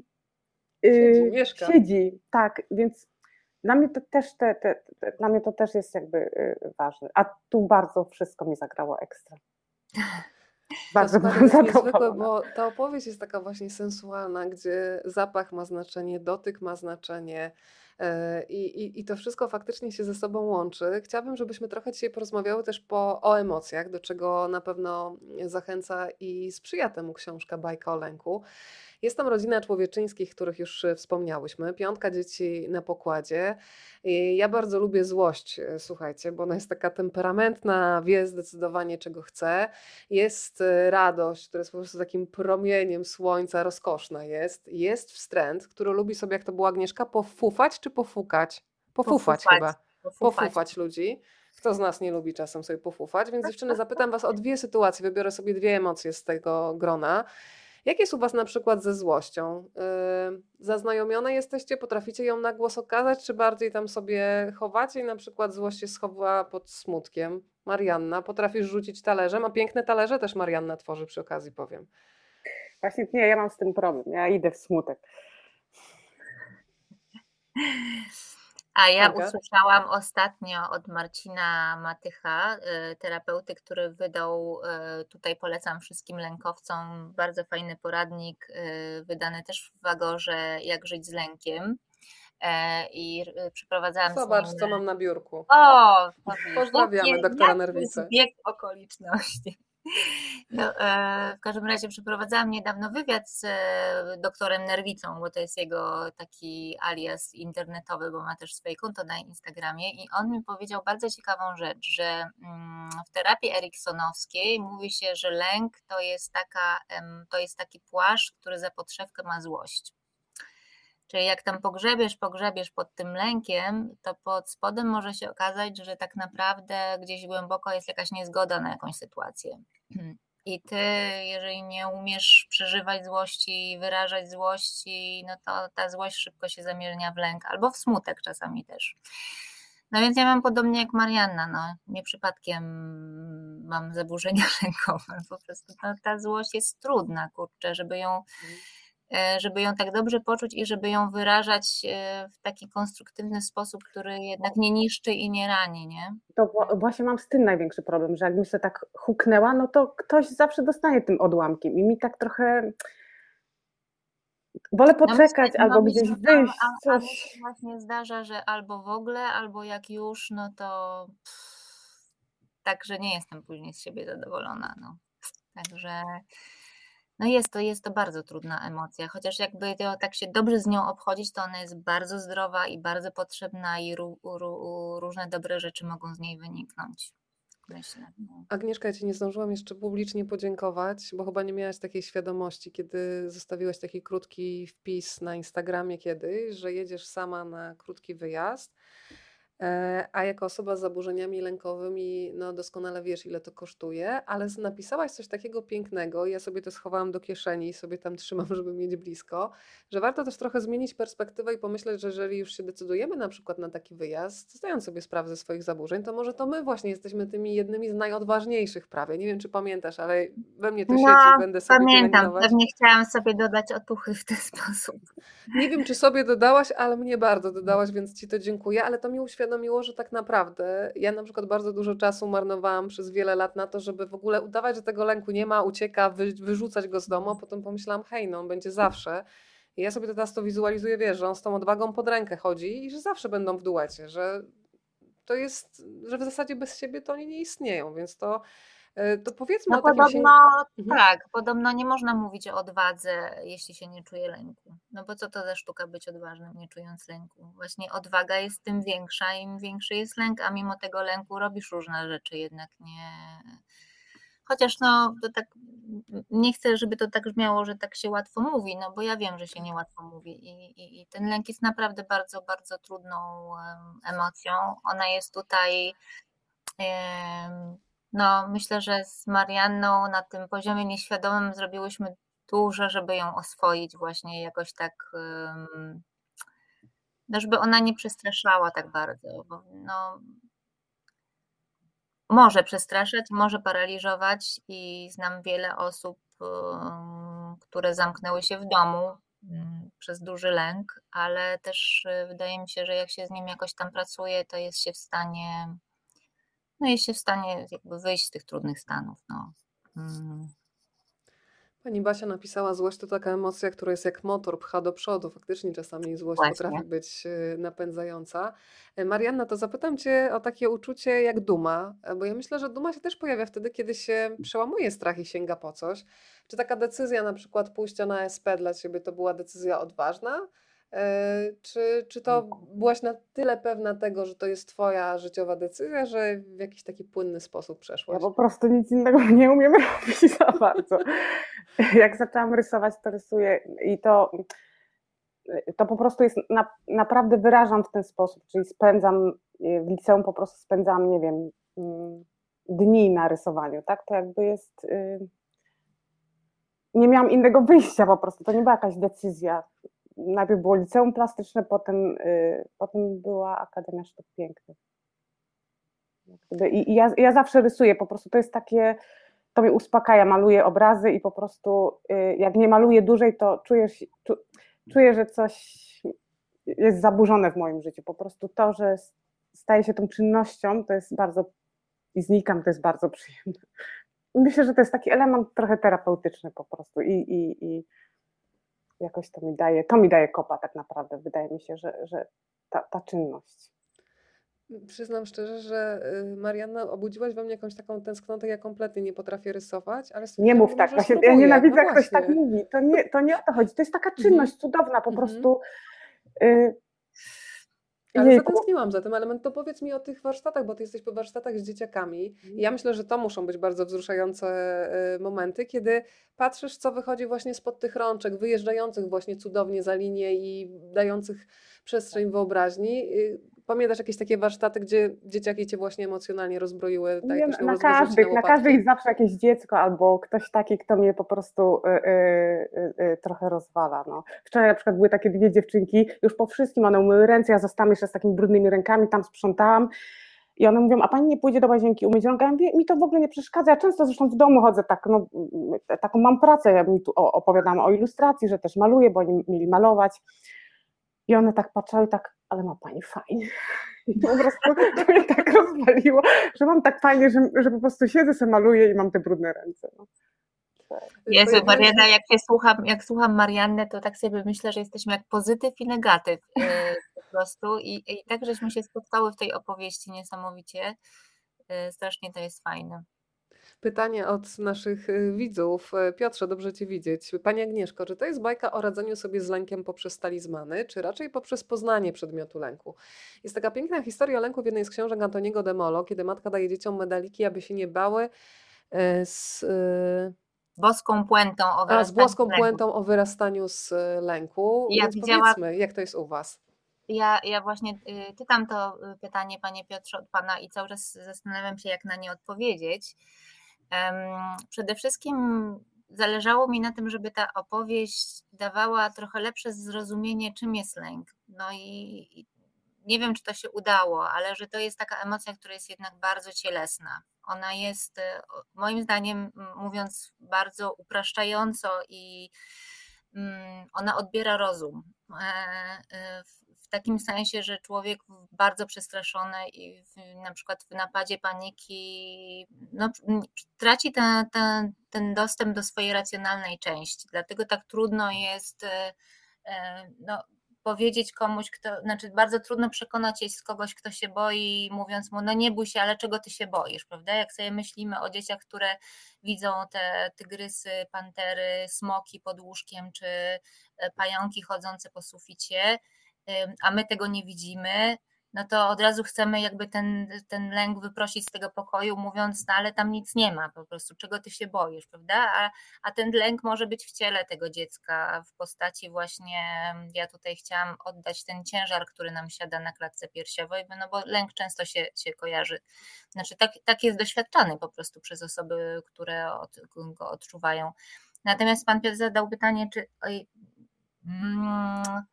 Siedzi, yy, mieszka. siedzi. Tak, więc dla mnie to też te, te, te, dla mnie to też jest jakby yy, ważne. A tu bardzo wszystko mi zagrało ekstra. Bardzo to byłam jest niezwykłe, zadowolona. bo ta opowieść jest taka właśnie sensualna, gdzie zapach ma znaczenie, dotyk ma znaczenie i, i, i to wszystko faktycznie się ze sobą łączy. Chciałabym, żebyśmy trochę dzisiaj porozmawiały też po, o emocjach, do czego na pewno zachęca i sprzyja temu książka Bajka o lęku. Jest tam rodzina Człowieczyńskich, których już e, wspomniałyśmy, piątka dzieci na pokładzie. Ja bardzo lubię złość, e, słuchajcie, bo ona jest taka temperamentna, wie zdecydowanie czego chce. Jest e, radość, która jest po prostu takim promieniem słońca, rozkoszna jest. Jest wstręt, który lubi sobie, jak to była Agnieszka, pofufać czy pofukać? Pofufać, Pofufać. chyba. Pofufać. Pofufać ludzi. Kto z nas nie lubi czasem sobie pofufać? Więc dziewczyny, zapytam Was o dwie sytuacje, wybiorę sobie dwie emocje z tego grona. Jak jest u Was na przykład ze złością? Yy, zaznajomione jesteście, potraficie ją na głos okazać, czy bardziej tam sobie chowacie i na przykład złość się schowa pod smutkiem? Marianna, potrafisz rzucić talerzem, a piękne talerze też Marianna tworzy przy okazji, powiem. Właśnie nie, ja mam z tym problem. Ja idę w smutek. A ja Aga? usłyszałam ostatnio od Marcina Matycha, y, terapeuty, który wydał, y, tutaj polecam wszystkim lękowcom, bardzo fajny poradnik, y, wydany też w Wagorze, jak żyć z lękiem. E, I przeprowadzałam Zobacz, co mam na biurku. O, Pozdrawiamy doktora jaki Nerwicę. Zbieg okoliczności. No, e, w każdym razie przeprowadzałam niedawno wywiad z e, doktorem Nerwicą, bo to jest jego taki alias internetowy, bo ma też swoje konto na Instagramie i on mi powiedział bardzo ciekawą rzecz, że mm, w terapii eriksonowskiej mówi się, że lęk to jest, taka, to jest taki płaszcz, który za podszewkę ma złość. Czyli jak tam pogrzebiesz, pogrzebiesz pod tym lękiem, to pod spodem może się okazać, że tak naprawdę gdzieś głęboko jest jakaś niezgoda na jakąś sytuację. I ty, jeżeli nie umiesz przeżywać złości, wyrażać złości, no to ta złość szybko się zamienia w lęk albo w smutek czasami też. No więc ja mam podobnie jak Marianna, no nie przypadkiem mam zaburzenia lękowe, po prostu ta, ta złość jest trudna, kurczę, żeby ją e, żeby ją tak dobrze poczuć i żeby ją wyrażać e, w taki konstruktywny sposób, który jednak nie niszczy i nie rani, nie? To wła- właśnie mam z tym największy problem, że jakbym się tak huknęła, no to ktoś zawsze dostanie tym odłamkiem i mi tak trochę wolę No poczekać myślę- albo no gdzieś a- wyjść, A, a mi coś. się właśnie zdarza, że albo w ogóle, albo jak już, no to pff, tak, że nie jestem później z siebie zadowolona. No. Także no jest to, jest to bardzo trudna emocja, chociaż jakby to, tak się dobrze z nią obchodzić, to ona jest bardzo zdrowa i bardzo potrzebna i ró, ró, różne dobre rzeczy mogą z niej wyniknąć. Myślę. No. Agnieszka, ja Ci nie zdążyłam jeszcze publicznie podziękować, bo chyba nie miałaś takiej świadomości, kiedy zostawiłaś taki krótki wpis na Instagramie kiedyś, że jedziesz sama na krótki wyjazd, a jako osoba z zaburzeniami lękowymi, no doskonale wiesz, ile to kosztuje, ale napisałaś coś takiego pięknego, ja sobie to schowałam do kieszeni i sobie tam trzymam, żeby mieć blisko, że warto też trochę zmienić perspektywę i pomyśleć, że jeżeli już się decydujemy na przykład na taki wyjazd, zdając sobie sprawę ze swoich zaburzeń, to może to my właśnie jesteśmy tymi jednymi z najodważniejszych prawie. Nie wiem, czy pamiętasz, ale we mnie to No, siedzi, będę sobie Pamiętam, pewnie chciałam sobie dodać otuchy w ten sposób. Nie wiem, czy sobie dodałaś, ale mnie bardzo dodałaś, więc Ci to dziękuję. Ale to mi uświadomiło, że tak naprawdę ja na przykład bardzo dużo czasu marnowałam przez wiele lat na to, żeby w ogóle udawać, że tego lęku nie ma, ucieka, wy, wyrzucać go z domu. A potem pomyślałam, hej, no on będzie zawsze. I ja sobie teraz to wizualizuję, wiesz, że on z tą odwagą pod rękę chodzi i że zawsze będą w duecie, że to jest, że w zasadzie bez siebie to oni nie istnieją, więc to, to powiedzmy No o takim podobno, sięg- Mhm. tak, podobno nie można mówić o odwadze, jeśli się nie czuje lęku. No bo co to za sztuka być odważnym, nie czując lęku? Właśnie odwaga jest tym większa, im większy jest lęk, a mimo tego lęku robisz różne rzeczy, jednak nie... Chociaż no, to tak, nie chcę, żeby to tak brzmiało, że tak się łatwo mówi, no bo ja wiem, że się niełatwo mówi i, i, i ten lęk jest naprawdę bardzo, bardzo trudną em, emocją. Ona jest tutaj em, no, myślę, że z Marianną na tym poziomie nieświadomym zrobiłyśmy dużo, żeby ją oswoić właśnie jakoś tak, no żeby ona nie przestraszała tak bardzo, bo no, może przestraszać, może paraliżować i znam wiele osób, które zamknęły się w domu przez duży lęk, ale też y, wydaje mi się, że jak się z nim jakoś tam pracuje, to jest się w stanie no jest się w stanie jakby wyjść z tych trudnych stanów. No. Mm. Pani Basia napisała, złość to taka emocja, która jest jak motor, pcha do przodu. Faktycznie czasami złość Właśnie. potrafi być y, napędzająca. E, Marianna, to zapytam Cię o takie uczucie jak duma, e, bo ja myślę, że duma się też pojawia wtedy, kiedy się przełamuje strach i sięga po coś. Czy taka decyzja na przykład pójścia na SP dla Ciebie to była decyzja odważna? E, Czy, czy to byłaś na tyle pewna tego, że to jest Twoja życiowa decyzja, że w jakiś taki płynny sposób Ja przeszłaś? po prostu nic innego nie umiem robić za bardzo. Jak zaczęłam rysować, to rysuję i to, to po prostu jest, na, naprawdę wyrażam w ten sposób, czyli spędzam, w liceum po prostu spędzam, nie wiem, mm, dni na rysowaniu, tak? To jakby jest, y, nie miałam innego wyjścia po prostu, to nie była jakaś decyzja. Najpierw było liceum plastyczne, potem, y, potem była Akademia Sztuk Pięknych. I, i ja, ja zawsze rysuję, po prostu to jest takie, to mnie uspokaja, maluję obrazy i po prostu y, jak nie maluję dłużej, to czujesz, czu, czuję, że coś jest zaburzone w moim życiu. Po prostu to, że staje się tą czynnością, to jest bardzo i znikam, to jest bardzo przyjemne. Myślę, że to jest taki element trochę terapeutyczny po prostu i, i, i jakoś to mi daje, to mi daje kopa tak naprawdę. Wydaje mi się, że, że ta, ta czynność. Przyznam szczerze, że y, Marianna, obudziłaś we mnie jakąś taką tęsknotę, ja kompletnie nie potrafię rysować, ale Nie mów tak, właśnie, ja nienawidzę, no jak ktoś tak mówi. To nie, to nie o to chodzi. To jest taka mhm. czynność cudowna, po mhm. prostu. Y ale Jejku. zatęskniłam za tym elementem. To powiedz mi o tych warsztatach, bo ty jesteś po warsztatach z dzieciakami. I ja myślę, że to muszą być bardzo wzruszające y, momenty, kiedy patrzysz, co wychodzi właśnie spod tych rączek, wyjeżdżających właśnie cudownie za linię i dających przestrzeń wyobraźni. Pamiętasz jakieś takie warsztaty, gdzie dzieciaki cię właśnie emocjonalnie rozbroiły? Tak, nie, na, każdych, na każdych zawsze jakieś dziecko albo ktoś taki, kto mnie po prostu y, y, y, y, trochę rozwala. No. Wczoraj na przykład były takie dwie dziewczynki, już po wszystkim one umyły ręce, ja zostałam jeszcze z takimi brudnymi rękami, tam sprzątałam. I one mówią, a pani nie pójdzie do łazienki umyć rąk? Ja mówię, mi to w ogóle nie przeszkadza. Ja często zresztą w domu chodzę tak, no, taką mam pracę, ja mi tu opowiadam o ilustracji, że też maluję, bo oni mieli malować. I one tak patrzyły, tak, ale ma pani fajnie. I po prostu to mnie tak rozwaliło, że mam tak fajnie, że, że po prostu siedzę, sobie maluję i mam te brudne ręce. No. Jezu, Mariana, jak się słucham, jak słucham Mariannę, to tak sobie myślę, że jesteśmy jak pozytyw i negatyw yy, po prostu. I, I tak, żeśmy się spotkały w tej opowieści niesamowicie. Yy, strasznie to jest fajne. Pytanie od naszych y, widzów. E, Piotrze, dobrze Cię widzieć. Pani Agnieszko, czy to jest bajka o radzeniu sobie z lękiem poprzez talizmany, czy raczej poprzez poznanie przedmiotu lęku? Jest taka piękna historia lęku w jednej z książek Antoniego Demolo, kiedy matka daje dzieciom medaliki, aby się nie bały e, z... E, boską puentą o wyrastaniu A, z boską puentą o wyrastaniu z lęku. Ja Więc widziała... powiedzmy, jak to jest u Was? Ja, ja właśnie y, czytam to y, pytanie, panie Piotrze, od pana i cały czas zastanawiam się, jak na nie odpowiedzieć. Przede wszystkim zależało mi na tym, żeby ta opowieść dawała trochę lepsze zrozumienie, czym jest lęk. No i nie wiem, czy to się udało, ale że to jest taka emocja, która jest jednak bardzo cielesna. Ona jest, e, moim zdaniem, mówiąc bardzo upraszczająco, i mm, ona odbiera rozum. W takim sensie, że człowiek bardzo przestraszony i w, na przykład w napadzie paniki no, traci ten dostęp do swojej racjonalnej części. Dlatego tak trudno jest e, e, no, powiedzieć komuś, kto, znaczy bardzo trudno przekonać się z kogoś, kto się boi, mówiąc mu, no nie bój się, ale czego ty się boisz, prawda? Jak sobie myślimy o dzieciach, które widzą te tygrysy, pantery, smoki pod łóżkiem, czy e, pająki chodzące po suficie, a my tego nie widzimy, no to od razu chcemy jakby ten, ten lęk wyprosić z tego pokoju, mówiąc, no ale tam nic nie ma, po prostu czego ty się boisz, prawda? A, a ten lęk może być w ciele tego dziecka, w postaci właśnie, ja tutaj chciałam oddać ten ciężar, który nam siada na klatce piersiowej, no bo lęk często się, się kojarzy, znaczy tak, tak jest doświadczany po prostu przez osoby, które od, go odczuwają. Natomiast pan Piotr zadał pytanie, czy... Oj, mm,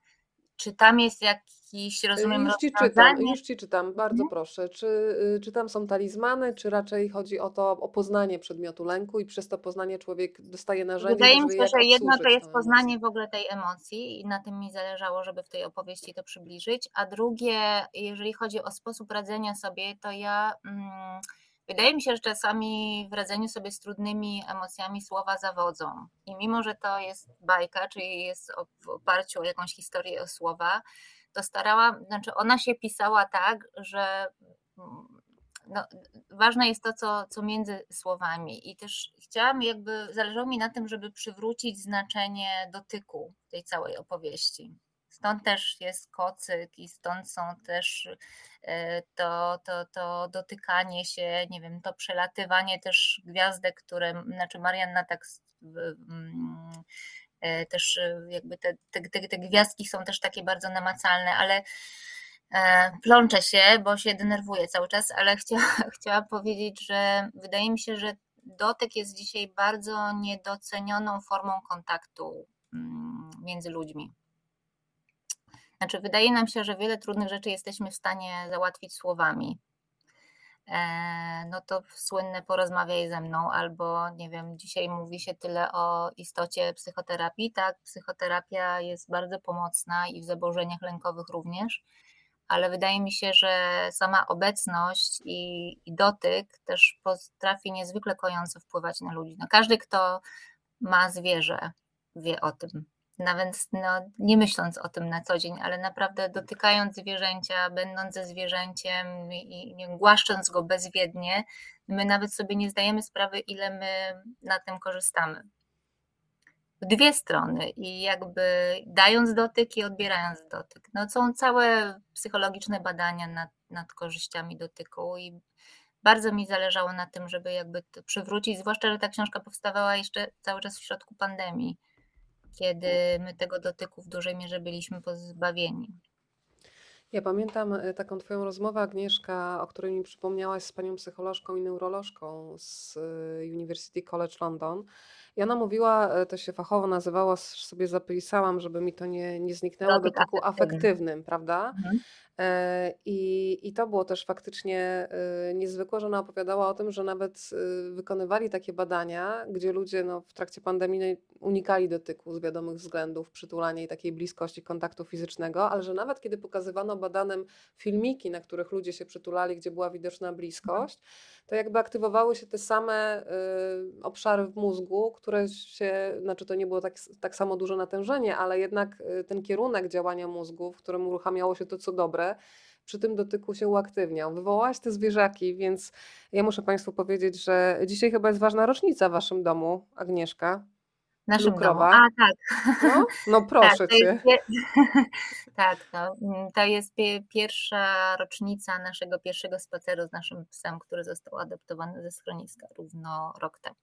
czy tam jest jakiś, rozumiem, Już ci czytam, już ci czytam, bardzo mhm. proszę. Czy, y, czy tam są talizmany, czy raczej chodzi o to, o poznanie przedmiotu lęku i przez to poznanie człowiek dostaje narzędzie, Wydaje mi się, że jedno to jest poznanie w ogóle tej emocji i na tym mi zależało, żeby w tej opowieści to przybliżyć, a drugie, jeżeli chodzi o sposób radzenia sobie, to ja... Mm, Wydaje mi się, że czasami w radzeniu sobie z trudnymi emocjami słowa zawodzą. I mimo, że to jest bajka, czyli jest w oparciu o jakąś historię o słowa, to starałam, znaczy ona się pisała tak, że no, ważne jest to, co, co między słowami. I też chciałam, jakby, zależało mi na tym, żeby przywrócić znaczenie dotyku tej całej opowieści. Stąd też jest kocyk i stąd są też e, to, to, to dotykanie się, nie wiem, to przelatywanie też gwiazdek, które, znaczy Marianna tak mm, e, też e, jakby te, te, te gwiazdki są też takie bardzo namacalne, ale plączę się, bo się denerwuję cały czas, ale chciała, chciałam powiedzieć, że wydaje mi się, że dotyk jest dzisiaj bardzo niedocenioną formą kontaktu mm, między ludźmi. Znaczy, wydaje nam się, że wiele trudnych rzeczy jesteśmy w stanie załatwić słowami, e, no to słynne porozmawiaj ze mną, albo nie wiem, dzisiaj mówi się tyle o istocie psychoterapii, tak, psychoterapia jest bardzo pomocna i w zaburzeniach lękowych również, ale wydaje mi się, że sama obecność i, i dotyk też potrafi niezwykle kojąco wpływać na ludzi. No każdy, kto ma zwierzę, wie o tym nawet no, nie myśląc o tym na co dzień, ale naprawdę dotykając zwierzęcia, będąc ze zwierzęciem i nie głaszcząc go bezwiednie, my nawet sobie nie zdajemy sprawy, ile my na tym korzystamy. W dwie strony i jakby dając dotyk i odbierając dotyk. No, są całe psychologiczne badania nad, nad korzyściami dotyku i bardzo mi zależało na tym, żeby jakby to przywrócić, zwłaszcza, że ta książka powstawała jeszcze cały czas w środku pandemii kiedy my tego dotyku w dużej mierze byliśmy pozbawieni. Ja pamiętam e, taką Twoją rozmowę, Agnieszka, o której mi przypomniałaś z panią psycholożką i neurolożką z e, University College London. I ona mówiła, e, to się fachowo nazywało, sobie zapisałam, żeby mi to nie, nie zniknęło, Dotyk dotyku afektywny. afektywnym, prawda? Mhm. E, I, I to było też faktycznie e, niezwykłe, że ona opowiadała o tym, że nawet e, wykonywali takie badania, gdzie ludzie no, w trakcie pandemii unikali dotyku z wiadomych względów, przytulania i takiej bliskości kontaktu fizycznego, ale że nawet kiedy pokazywano badanym filmiki, na których ludzie się przytulali, gdzie była widoczna bliskość, to jakby aktywowały się te same obszary w mózgu, które się, znaczy to nie było tak, tak samo duże natężenie, ale jednak ten kierunek działania mózgu, w którym uruchamiało się to, co dobre, przy tym dotyku się uaktywniał. Wywołałaś te zwierzaki, więc ja muszę Państwu powiedzieć, że dzisiaj chyba jest ważna rocznica w Waszym domu, Agnieszka. Naszym Lukrowa. domu. A, tak. No, no proszę tak, Cię. jest, tak, no, mm, to jest pie- pierwsza rocznica naszego pierwszego spaceru z naszym psem, który został adoptowany ze schroniska równo rok temu.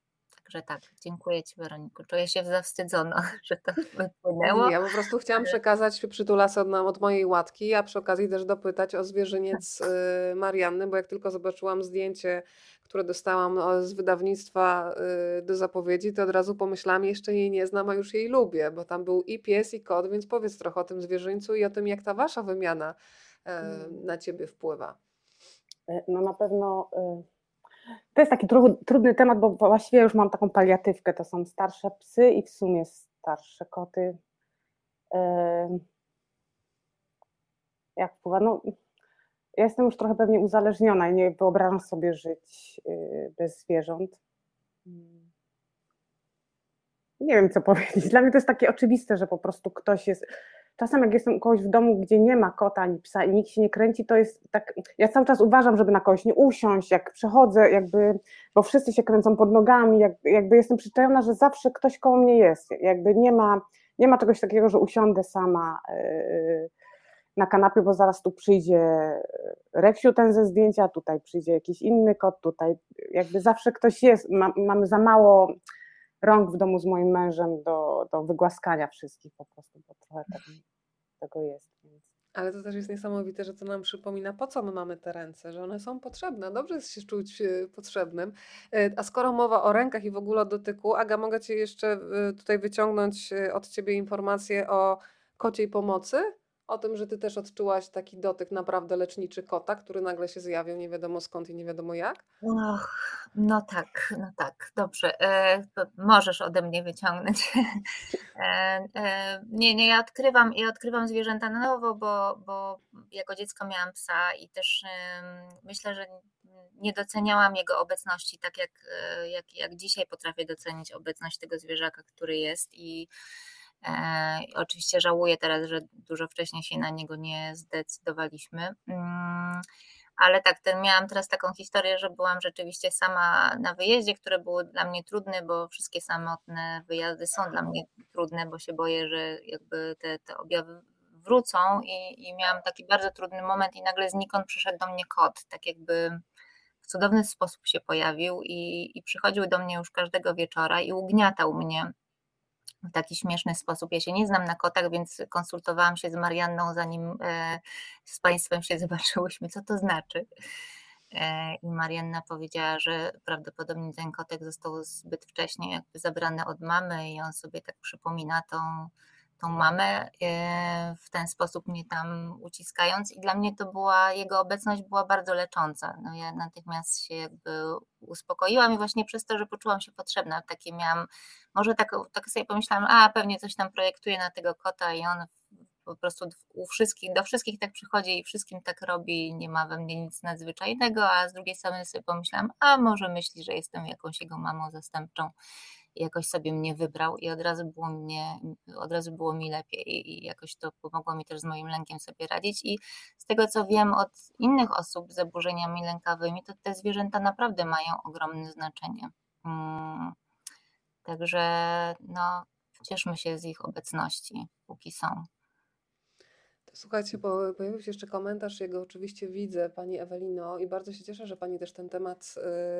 Także tak, dziękuję Ci Weroniku. Czuję się zawstydzona, że to wypłynęło. Ja po prostu chciałam przekazać przytulasy od, od mojej łatki, a przy okazji też dopytać o zwierzyniec y, Marianny, bo jak tylko zobaczyłam zdjęcie, które dostałam z wydawnictwa y, do zapowiedzi, to od razu pomyślałam, jeszcze jej nie znam, a już jej lubię, bo tam był i pies, i kot, więc powiedz trochę o tym zwierzyńcu i o tym, jak ta wasza wymiana y, na ciebie wpływa. E, No na pewno y, to jest taki tru, trudny temat, bo właściwie już mam taką paliatywkę. To są starsze psy i w sumie starsze koty. Jak wpływa? No, ja jestem już trochę pewnie uzależniona i nie wyobrażam sobie żyć y, bez zwierząt. Nie wiem, co powiedzieć. Dla mnie to jest takie oczywiste, że po prostu ktoś jest. Czasem, jak jestem u kogoś w domu, gdzie nie ma kota ani psa i nikt się nie kręci, to jest tak. Ja cały czas uważam, żeby na kogoś nie usiąść, jak przechodzę, jakby, bo wszyscy się kręcą pod nogami, jak, jakby jestem przyczajona, że zawsze ktoś koło mnie jest. Jakby nie ma, nie ma czegoś takiego, że usiądę sama yy, na kanapie, bo zaraz tu przyjdzie Reksiu ten ze zdjęcia, tutaj przyjdzie jakiś inny kot, tutaj jakby zawsze ktoś jest. Ma, mamy za mało rąk w domu z moim mężem do, do wygłaskania wszystkich po prostu, bo trochę tak, tego jest. Więc. Ale to też jest niesamowite, że to nam przypomina, po co my mamy te ręce, że one są potrzebne. Dobrze jest się czuć e, potrzebnym. E, A skoro mowa o rękach i w ogóle o dotyku, Aga, mogę Ci jeszcze e, tutaj wyciągnąć od Ciebie informację o kociej pomocy? O tym, że Ty też odczułaś taki dotyk naprawdę leczniczy kota, który nagle się zjawił nie wiadomo skąd i nie wiadomo jak? Och, no tak, no tak, dobrze. E, możesz ode mnie wyciągnąć. E, e, nie, nie, ja odkrywam, ja odkrywam zwierzęta na nowo, bo, bo jako dziecko miałam psa i też myślę, że nie doceniałam jego obecności tak jak, e, jak, jak dzisiaj potrafię docenić obecność tego zwierzaka, który jest i Oczywiście żałuję teraz, że dużo wcześniej się na niego nie zdecydowaliśmy. Mm, Ale tak, ten, miałam teraz taką historię, że byłam rzeczywiście sama na wyjeździe, który był dla mnie trudny, bo wszystkie samotne wyjazdy są dla mnie trudne, bo się boję, że jakby te, te objawy wrócą i, i miałam taki bardzo trudny moment i nagle znikąd przyszedł do mnie kot, tak jakby w cudowny sposób się pojawił i, i przychodził do mnie już każdego wieczora i ugniatał mnie w taki śmieszny sposób. Ja się nie znam na kotach, więc konsultowałam się z Marianną, zanim e, z Państwem się zobaczyłyśmy, co to znaczy. E, I Marianna powiedziała, że prawdopodobnie ten kotek został zbyt wcześnie jakby zabrany od mamy i on sobie tak przypomina tą, tą mamę e, w ten sposób mnie tam uciskając i dla mnie to była, jego obecność była bardzo lecząca. No ja natychmiast się jakby uspokoiłam i właśnie przez to, że poczułam się potrzebna, takie miałam, może tak, tak sobie pomyślałam, a pewnie coś tam projektuje na tego kota i on po prostu u wszystkich, do wszystkich tak przychodzi i wszystkim tak robi, nie ma we mnie nic nadzwyczajnego, a z drugiej strony sobie pomyślałam, a może myśli, że jestem jakąś jego mamą zastępczą jakoś sobie mnie wybrał i od razu było mnie, od razu było mi lepiej i jakoś to pomogło mi też z moim lękiem sobie radzić i z tego co wiem od innych osób z zaburzeniami lękowymi, to te zwierzęta naprawdę mają ogromne znaczenie. Mm, także no, cieszmy się z ich obecności, póki są. Słuchajcie, bo pojawił się jeszcze komentarz, jego oczywiście widzę, Pani Ewelino, i bardzo się cieszę, że Pani też ten temat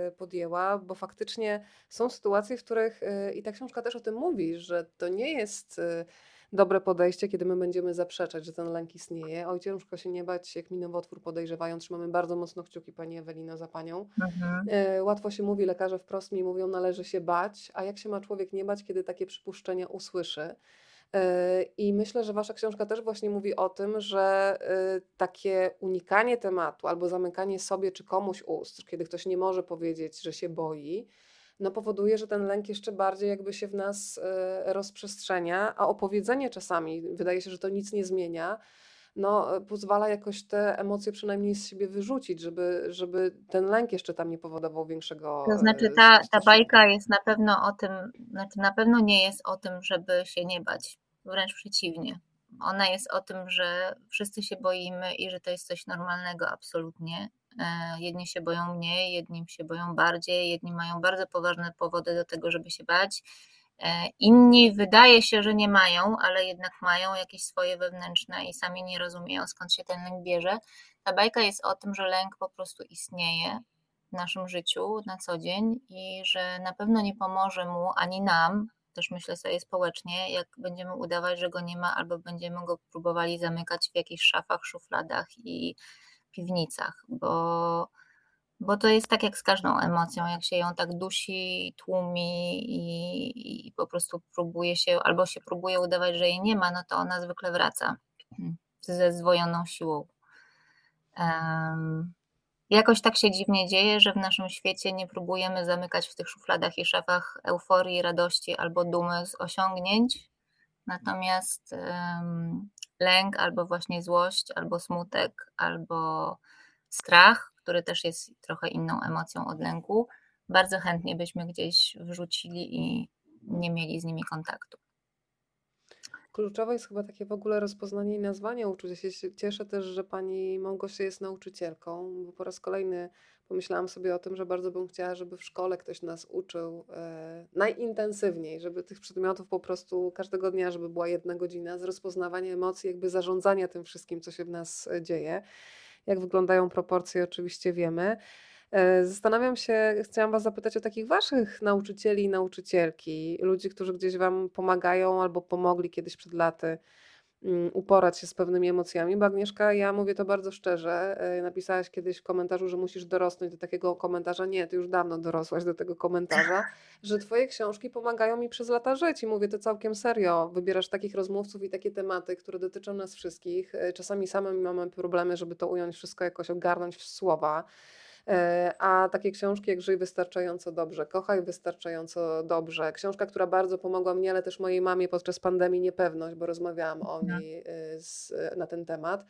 y, podjęła, bo faktycznie są sytuacje, w których, y, i ta książka też o tym mówi, że to nie jest y, dobre podejście, kiedy my będziemy zaprzeczać, że ten lęk istnieje. Oj, ciężko się nie bać, jak mi nowotwór podejrzewają. Trzymamy bardzo mocno kciuki, Pani Ewelino, za Panią. Mhm. Łatwo się mówi, lekarze wprost mi mówią, należy się bać, a jak się ma człowiek nie bać, kiedy takie przypuszczenia usłyszy? E, I myślę, że Wasza książka też właśnie mówi o tym, że e, takie unikanie tematu albo zamykanie sobie czy komuś ust, kiedy ktoś nie może powiedzieć, że się boi, no powoduje, że ten lęk jeszcze bardziej jakby się w nas e, rozprzestrzenia, a opowiedzenie czasami, wydaje się, że to nic nie zmienia, no, pozwala jakoś te emocje przynajmniej z siebie wyrzucić, żeby, żeby ten lęk jeszcze tam nie powodował większego. To znaczy, ta, ta bajka jest na pewno o tym, znaczy na pewno nie jest o tym, żeby się nie bać wręcz przeciwnie. Ona jest o tym, że wszyscy się boimy i że to jest coś normalnego absolutnie. E, jedni się boją mniej, jedni się boją bardziej, jedni mają bardzo poważne powody do tego, żeby się bać. E, inni wydaje się, że nie mają, ale jednak mają jakieś swoje wewnętrzne i sami nie rozumieją, skąd się ten lęk bierze. Ta bajka jest o tym, że lęk po prostu istnieje w naszym życiu na co dzień i że na pewno nie pomoże mu ani nam, też myślę sobie społecznie, jak będziemy udawać, że go nie ma, albo będziemy go próbowali zamykać w jakichś szafach, szufladach i piwnicach, bo, bo to jest tak jak z każdą emocją, jak się ją tak dusi, tłumi i, i po prostu próbuje się, albo się próbuje udawać, że jej nie ma, no to ona zwykle wraca ze zdwojoną siłą. Um, Jakoś tak się dziwnie dzieje, że w naszym świecie nie próbujemy zamykać w tych szufladach i szafach euforii, radości albo dumy z osiągnięć, natomiast um, lęk albo właśnie złość, albo smutek, albo strach, który też jest trochę inną emocją od lęku, bardzo chętnie byśmy gdzieś wrzucili i nie mieli z nimi kontaktu. Kluczowe jest chyba takie w ogóle rozpoznanie i nazwanie uczuć. Ja się cieszę też, że pani Małgosia jest nauczycielką, bo po raz kolejny pomyślałam sobie o tym, że bardzo bym chciała, żeby w szkole ktoś nas uczył e, najintensywniej, żeby tych przedmiotów po prostu każdego dnia, żeby była jedna godzina z rozpoznawania emocji, jakby zarządzania tym wszystkim, co się w nas e, dzieje. Jak wyglądają proporcje, oczywiście wiemy. E, zastanawiam się, chciałam Was zapytać o takich Waszych nauczycieli i nauczycielki, ludzi, którzy gdzieś Wam pomagają albo pomogli kiedyś przed laty uporać się z pewnymi emocjami, bo Agnieszka, ja mówię to bardzo szczerze, e, napisałaś kiedyś w komentarzu, że musisz dorosnąć do takiego komentarza, nie, ty już dawno dorosłaś do tego komentarza, że twoje książki pomagają mi przez lata żyć i mówię to całkiem serio, wybierasz takich rozmówców i takie tematy, które dotyczą nas wszystkich, e, czasami same mamy problemy, żeby to ująć wszystko jakoś ogarnąć w słowa, a takie książki jak Żyj wystarczająco dobrze, Kochaj wystarczająco dobrze, książka, która bardzo pomogła mnie, ale też mojej mamie podczas pandemii Niepewność, bo rozmawiałam o mhm. niej e, z, na ten temat.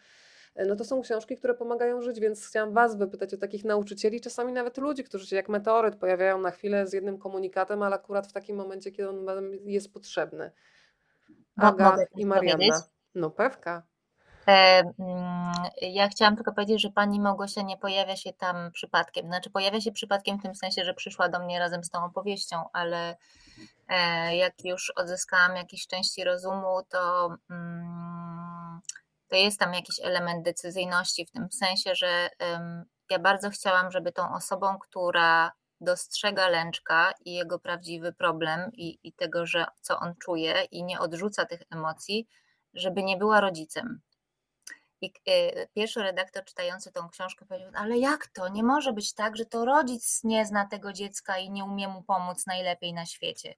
E, no to są książki, które pomagają żyć, więc chciałam Was wypytać o takich nauczycieli, czasami nawet ludzi, którzy się jak meteoryt pojawiają na chwilę z jednym komunikatem, ale akurat w takim momencie, kiedy on jest potrzebny. Aga i Marianna. No pewka. E, mm, ja chciałam tylko powiedzieć, że pani Małgosia nie pojawia się tam przypadkiem. Znaczy, pojawia się przypadkiem w tym sensie, że przyszła do mnie razem z tą opowieścią, ale e, jak już odzyskałam jakieś części rozumu, to, mm, to jest tam jakiś element decyzyjności w tym sensie, że ja bardzo chciałam, żeby tą osobą, która dostrzega lęczka i jego prawdziwy problem i, i tego, że co on czuje i nie odrzuca tych emocji, żeby nie była rodzicem i y, pierwszy redaktor czytający tą książkę powiedział, ale jak to? Nie może być tak, że to rodzic nie zna tego dziecka i nie umie mu pomóc najlepiej na świecie.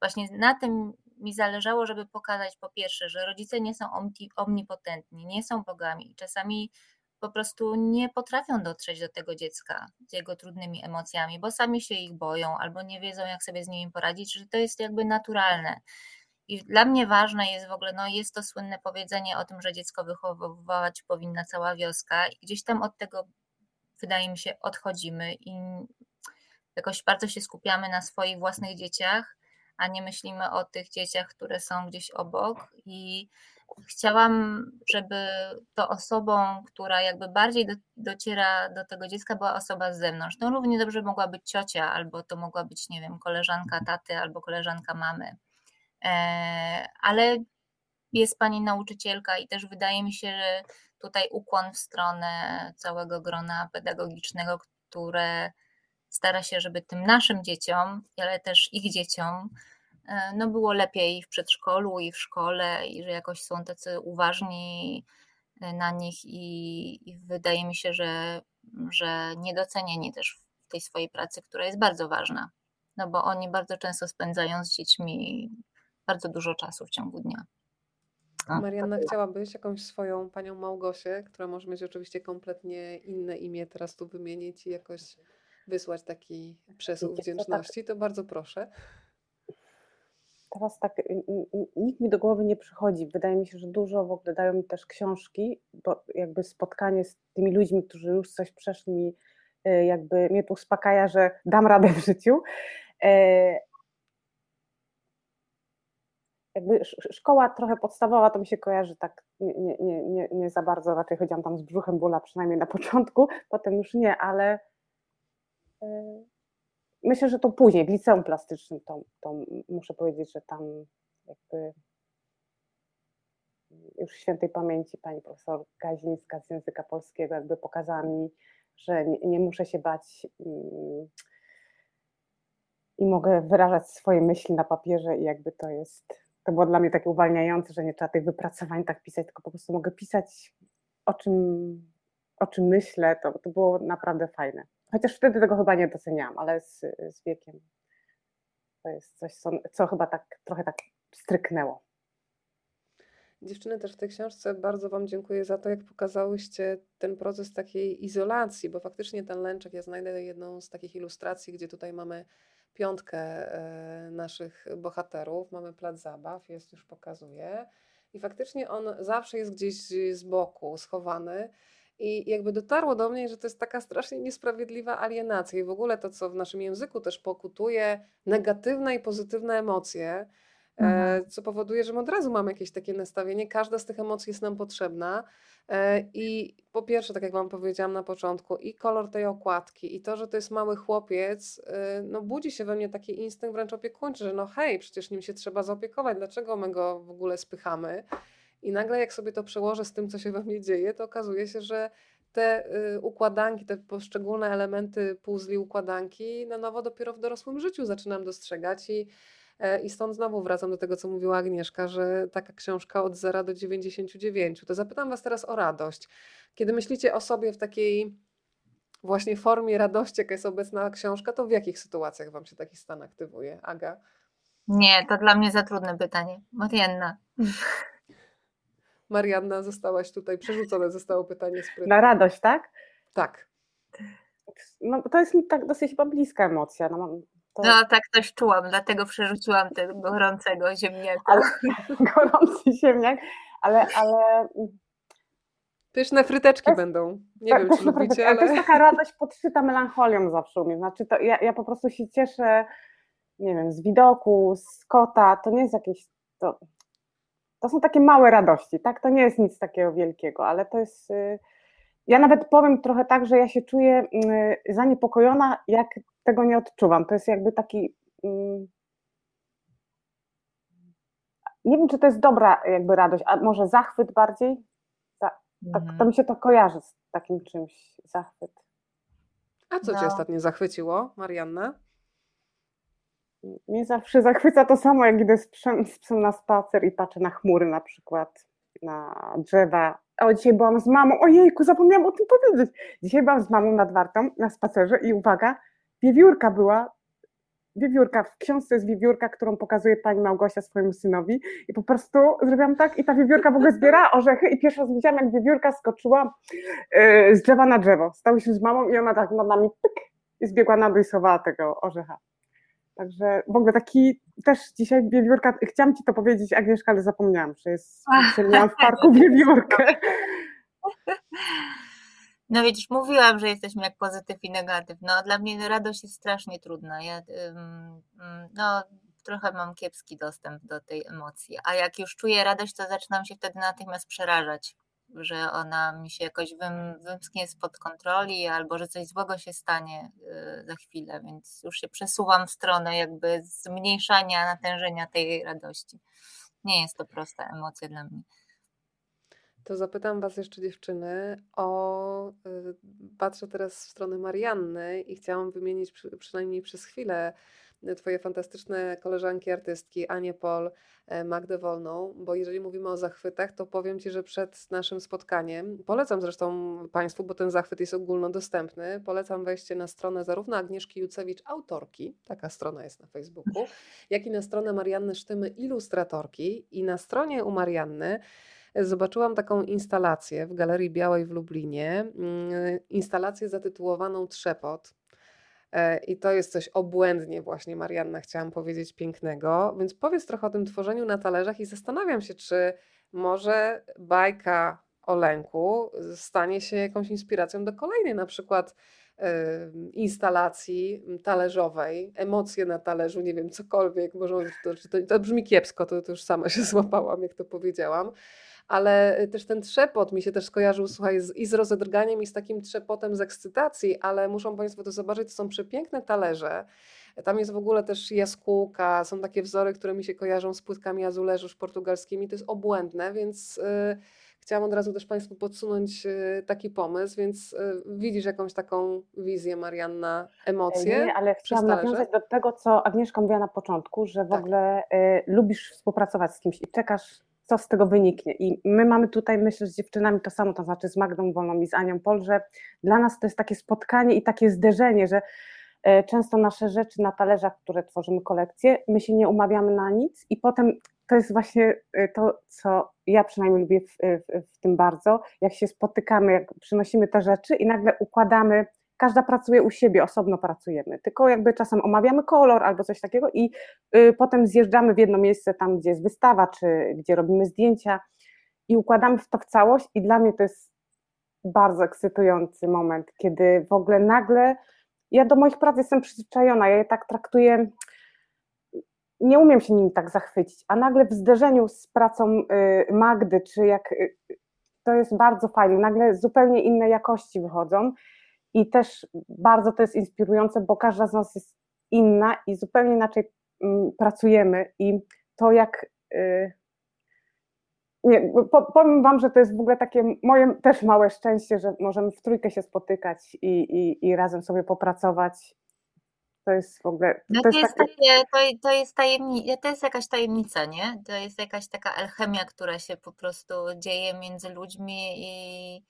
Właśnie na tym mi zależało, żeby pokazać po pierwsze, że rodzice nie są omnipotentni, nie są bogami i czasami po prostu nie potrafią dotrzeć do tego dziecka z jego trudnymi emocjami, bo sami się ich boją albo nie wiedzą, jak sobie z nimi poradzić, że to jest jakby naturalne. I dla mnie ważne jest w ogóle, no jest to słynne powiedzenie o tym, że dziecko wychowywać powinna cała wioska i gdzieś tam od tego wydaje mi się odchodzimy i jakoś bardzo się skupiamy na swoich własnych dzieciach, a nie myślimy o tych dzieciach, które są gdzieś obok i chciałam, żeby to osobą, która jakby bardziej do, dociera do tego dziecka, była osoba z zewnątrz. To równie dobrze mogła być ciocia, albo to mogła być, nie wiem, koleżanka taty, albo koleżanka mamy. E, ale jest pani nauczycielka i też wydaje mi się, że tutaj ukłon w stronę całego grona pedagogicznego, które stara się, żeby tym naszym dzieciom, ale też ich dzieciom, e, no było lepiej w przedszkolu i w szkole i że jakoś są tacy uważni e, na nich i, i wydaje mi się, że, że niedocenieni też w tej swojej pracy, która jest bardzo ważna, no bo oni bardzo często spędzają z dziećmi bardzo dużo czasu w ciągu dnia. Marianna, chciałabyś jakąś swoją panią Małgosię, która może mieć oczywiście kompletnie inne imię, teraz tu wymienić i jakoś wysłać taki przesył tak wdzięczności, to bardzo proszę. Teraz tak, nikt mi do głowy nie przychodzi. Wydaje mi się, że dużo w ogóle dają mi też książki, bo jakby spotkanie z tymi ludźmi, którzy już coś przeszli mi, y, jakby mnie tu uspokaja, że dam radę w życiu. E, jakby szkoła trochę podstawowa to mi się kojarzy tak nie, nie, nie, nie za bardzo, raczej chodziłam tam z brzuchem bóla, przynajmniej na początku, potem już nie, ale yy, myślę, że to później, w liceum plastycznym to, to muszę powiedzieć, że tam jakby już świętej pamięci pani profesor Gazińska z języka polskiego jakby pokazała mi, że nie, nie muszę się bać yy, i mogę wyrażać swoje myśli na papierze i jakby to jest to było dla mnie takie uwalniające, że nie trzeba tych wypracowań tak pisać, tylko po prostu mogę pisać o czym, o czym myślę, to, to było naprawdę fajne. Chociaż wtedy tego chyba nie doceniałam, ale z, z wiekiem to jest coś, co, co chyba tak trochę tak stryknęło. Dziewczyny też w tej książce bardzo Wam dziękuję za to, jak pokazałyście ten proces takiej izolacji, bo faktycznie ten lęczek, ja znajdę jedną z takich ilustracji, gdzie tutaj mamy piątkę e, naszych bohaterów. Mamy plac zabaw, jest już pokazuje. I faktycznie on zawsze jest gdzieś z boku, schowany. I jakby dotarło do mnie, że to jest taka strasznie niesprawiedliwa alienacja. I w ogóle to, co w naszym języku też pokutuje, negatywne i pozytywne emocje, mhm. co powoduje, że my od razu mamy jakieś takie nastawienie. Każda z tych emocji jest nam potrzebna. E, I po pierwsze, tak jak Wam powiedziałam na początku, i kolor tej okładki, i to, że to jest mały chłopiec, e, no budzi się we mnie taki instynkt wręcz opiekuńczy, że no hej, przecież nim się trzeba zaopiekować, dlaczego my go w ogóle spychamy? I nagle jak sobie to przełożę z tym, co się we mnie dzieje, to okazuje się, że te y, układanki, te poszczególne elementy puzli układanki na nowo dopiero w dorosłym życiu zaczynam dostrzegać i E, I stąd znowu wracam do tego, co mówiła Agnieszka, że taka książka od 0 do 99. To zapytam Was teraz o radość. Kiedy myślicie o sobie w takiej właśnie formie radości, jaka jest obecna książka, to w jakich sytuacjach Wam się taki stan aktywuje? Aga? Nie, to dla mnie za trudne pytanie. Marianna. Marianna, zostałaś tutaj, przerzucone zostało pytanie z Na radość, tak? Tak. No, to jest mi tak dosyć chyba bliska emocja. No, to... No tak też czułam, dlatego przerzuciłam tego gorącego ziemniaka. Ale, gorący ziemniak, ale, ale... Pyszne fryteczki jest, będą. Nie tak, wiem, czy lubicie, ale... To jest taka radość podszyta melancholią zawsze u mnie. Znaczy to ja, ja po prostu się cieszę, nie wiem, z widoku, z kota. To nie jest jakieś... To, to są takie małe radości, tak? To nie jest nic takiego wielkiego, ale to jest... Y, ja nawet powiem trochę tak, że ja się czuję y, zaniepokojona, jak tego nie odczuwam. To jest jakby taki. Mm, nie wiem, czy to jest dobra jakby radość, a może zachwyt bardziej? tak, mhm. to mi się to kojarzy z takim czymś, zachwyt. A co no. Cię ostatnio zachwyciło, Marianna? Mnie zawsze zachwyca to samo, jak idę z psem, z psem na spacer i patrzę na chmury na przykład, na drzewa. O, dzisiaj byłam z mamą, ojejku, zapomniałam o tym powiedzieć. Dzisiaj byłam z mamą nad Wartą na spacerze i uwaga, wiewiórka była wiewiórka, w książce jest wiewiórka, którą pokazuje pani Małgosia swojemu synowi i po prostu zrobiłam tak i ta wiewiórka w ogóle zbiera orzechy i pierwszy raz widziałam, jak wiewiórka skoczyła yy, z drzewa na drzewo. Stałyśmy z mamą i ona tak nad nami pyk i zbiegła na dół i schowała tego orzecha. Także w ogóle taki też dzisiaj wiewiórka, chciałam Ci to powiedzieć Agnieszka, ale zapomniałam, że jest, że miałam w parku wiewiórkę. No widzisz, mówiłam, że jesteśmy jak pozytyw i negatyw. No dla mnie radość jest strasznie trudna. Ja no, trochę mam kiepski dostęp do tej emocji, a jak już czuję radość, to zaczynam się wtedy natychmiast przerażać, że ona mi się jakoś wym, wymsknie spod kontroli albo że coś złego się stanie y, za chwilę, więc już się przesuwam w stronę jakby zmniejszania natężenia tej radości. Nie jest to prosta emocja dla mnie. To zapytam Was jeszcze dziewczyny o, y, patrzę teraz w stronę Marianny i chciałam wymienić przy, przynajmniej przez chwilę y, Twoje fantastyczne koleżanki artystki, Anię Pol, e, Magdę Wolną, bo jeżeli mówimy o zachwytach, to powiem Ci, że przed naszym spotkaniem, polecam zresztą Państwu, bo ten zachwyt jest ogólnodostępny, polecam wejście na stronę zarówno Agnieszki Jucewicz, autorki, taka strona jest na Facebooku, jak i na stronę Marianny Sztymy, ilustratorki. I na stronie u Marianny zobaczyłam taką instalację w Galerii Białej w Lublinie, mm, instalację zatytułowaną Trzepot. E, I to jest coś obłędnie właśnie, Marianna, chciałam powiedzieć, pięknego. Więc powiedz trochę o tym tworzeniu na talerzach i zastanawiam się, czy może bajka o lęku stanie się jakąś inspiracją do kolejnej na przykład instalacji talerzowej, emocje na talerzu, nie wiem, cokolwiek, może to, to, to brzmi kiepsko, to, to już sama się złapałam, jak to powiedziałam, ale y, też ten trzepot mi się też skojarzył, słuchaj, z, i z rozedrganiem, i z takim trzepotem z ekscytacji, ale muszą Państwo to zobaczyć, to są przepiękne talerze. Tam jest w ogóle też jaskółka, są takie wzory, które mi się kojarzą z płytkami azuleżusz portugalskimi, to jest obłędne, więc... Yy, chciałam od razu też Państwu podsunąć y, taki pomysł, więc y, widzisz jakąś taką wizję, Marianna, emocje? Nie, ale chciałam nawiązać do tego, co Agnieszka mówiła na początku, że w tak. ogóle y, lubisz współpracować z kimś i czekasz co z tego wyniknie. I my mamy tutaj, myślę, z dziewczynami to samo, to znaczy z Magdą Wolną i z Anią Pol, że dla nas to jest takie spotkanie i takie zderzenie, że e, często nasze rzeczy na talerzach, które tworzymy kolekcję, my się nie umawiamy na nic i potem to jest właśnie e, to, co ja przynajmniej lubię w, w, w tym bardzo, jak się spotykamy, jak przynosimy te rzeczy i nagle układamy każda pracuje u siebie, osobno pracujemy, tylko jakby czasem omawiamy kolor albo coś takiego i y, potem zjeżdżamy w jedno miejsce tam, gdzie jest wystawa, czy gdzie robimy zdjęcia i układamy to w całość i dla mnie to jest bardzo ekscytujący moment, kiedy w ogóle nagle, ja do moich prac jestem przyzwyczajona, ja je tak traktuję, nie umiem się nimi tak zachwycić, a nagle w zderzeniu z pracą y, Magdy, czy jak, y, to jest bardzo fajne, nagle zupełnie inne jakości wychodzą i też bardzo to jest inspirujące, bo każda z nas jest inna i zupełnie inaczej mm, pracujemy i to jak. Y, nie, powiem Wam, że to jest w ogóle takie moje też małe szczęście, że możemy w trójkę się spotykać i, i, i razem sobie popracować. To jest w ogóle. No to, jest, takie... to, to, jest tajemnica, to jest jakaś tajemnica, nie? To jest jakaś taka alchemia, która się po prostu dzieje między ludźmi i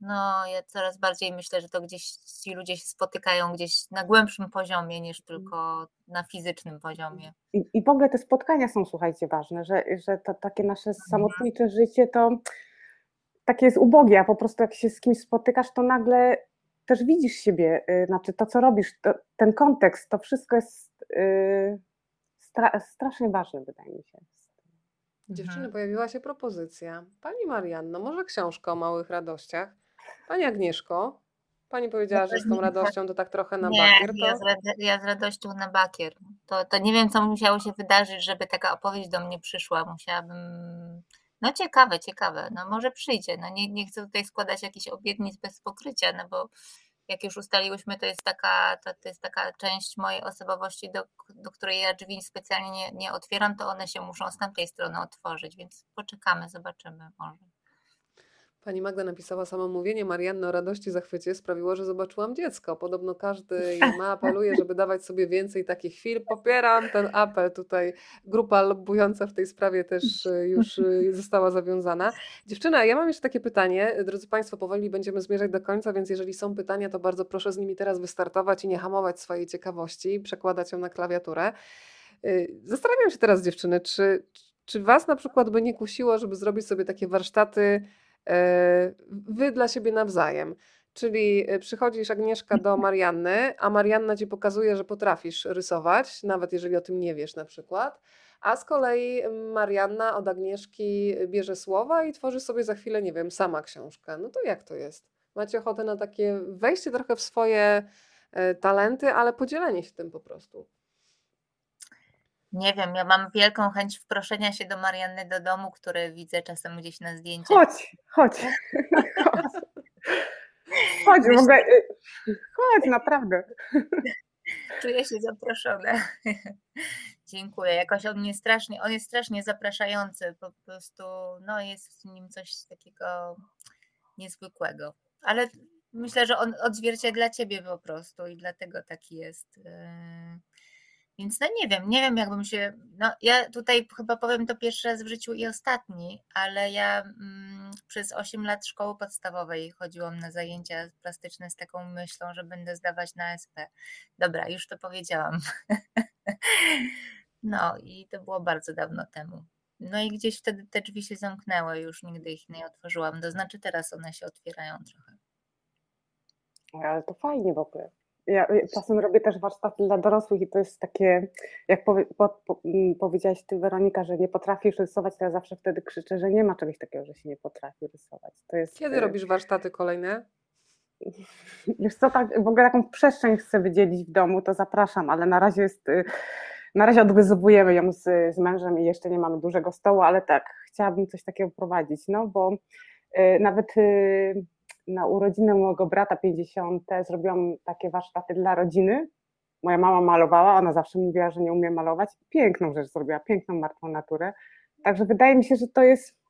no, ja coraz bardziej myślę, że to gdzieś ci ludzie się spotykają gdzieś na głębszym poziomie niż mm. tylko na fizycznym poziomie. I, i w ogóle te spotkania są, słuchajcie, ważne, że, że to takie nasze mhm. samotnicze życie to takie jest ubogie, a po prostu jak się z kimś spotykasz, to nagle też widzisz siebie, y, znaczy to, co robisz, to, ten kontekst, to wszystko jest yy, stra, strasznie ważne, wydaje mi się. Dziewczyny, mhm. pojawiła się propozycja. Pani Marianno, może książka o małych radościach? Pani Agnieszko, Pani powiedziała, że z tą radością to tak trochę na nie, bakier. To... Ja, z ja z radością na bakier. To, to nie wiem, co musiało się wydarzyć, żeby taka opowieść do mnie przyszła. Musiałabym. No ciekawe, ciekawe. No może przyjdzie. No nie, nie chcę tutaj składać jakichś obietnic bez pokrycia, no bo jak już ustaliłyśmy, to jest taka, to, to jest taka część mojej osobowości, do, do której ja drzwi specjalnie nie, nie otwieram, to one się muszą z tamtej strony otworzyć, więc poczekamy, zobaczymy może. Pani Magda napisała samo mówienie Marianny o radości, zachwycie sprawiło, że zobaczyłam dziecko. Podobno każdy ma apeluje, żeby dawać sobie więcej takich chwil. Popieram ten apel tutaj. Grupa lobbująca w tej sprawie też y, już y, została zawiązana. Dziewczyna, ja mam jeszcze takie pytanie. Drodzy Państwo, powoli będziemy zmierzać do końca, więc jeżeli są pytania, to bardzo proszę z nimi teraz wystartować i nie hamować swojej ciekawości, przekładać ją na klawiaturę. Y, zastanawiam się teraz, dziewczyny, czy, czy Was na przykład by nie kusiło, żeby zrobić sobie takie warsztaty E, wy dla siebie nawzajem. Czyli e, przychodzisz Agnieszka do Marianny, a Marianna ci pokazuje, że potrafisz rysować, nawet jeżeli o tym nie wiesz na przykład. A z kolei Marianna od Agnieszki bierze słowa i tworzy sobie za chwilę, nie wiem, sama książkę. No to jak to jest? Macie ochotę na takie wejście trochę w swoje e, talenty, ale podzielenie się tym po prostu. Nie wiem, ja mam wielką chęć wproszenia się do Marianny do domu, które widzę czasem gdzieś na zdjęciach. Chodź, chodź. chodź. Chodź, mogę. Y, chodź, naprawdę. Czuję się zaproszona. Dziękuję. Jakoś on mnie strasznie, on jest strasznie zapraszający. Po prostu no, jest w nim coś takiego niezwykłego. Ale myślę, że on odzwierciedla ciebie po prostu i dlatego taki jest. Yy więc no nie wiem, nie wiem jakbym się, no ja tutaj chyba powiem to pierwszy raz w życiu i ostatni, ale ja mm, przez 8 lat szkoły podstawowej chodziłam na zajęcia plastyczne z taką myślą, że będę zdawać na SP. Dobra, już to powiedziałam. no i to było bardzo dawno temu. No i gdzieś wtedy te drzwi się zamknęły, już nigdy ich nie otworzyłam. To znaczy teraz one się otwierają trochę. Ale to fajnie w ogóle. Ja czasem robię też warsztaty dla dorosłych i to jest takie, jak powie, po, po, mm, powiedziałaś Ty Weronika, że nie potrafisz rysować, to ja zawsze wtedy krzyczę, że nie ma czegoś takiego, że się nie potrafi rysować. Jest, Kiedy y robisz warsztaty kolejne? Wiesz co, tak, w ogóle taką przestrzeń chcę wydzielić w domu, to zapraszam, ale na razie jest, y, na razie odgryzowujemy ją z, z mężem i jeszcze nie mamy dużego stołu, ale tak, chciałabym coś takiego prowadzić, no bo y, nawet na urodziny mojego brata 50 zrobiłam takie warsztaty dla rodziny. Moja mama malowała, ona zawsze mówiła, że nie umie malować. Piękną rzecz zrobiła, piękną martwą naturę. Także wydaje mi się, że to jest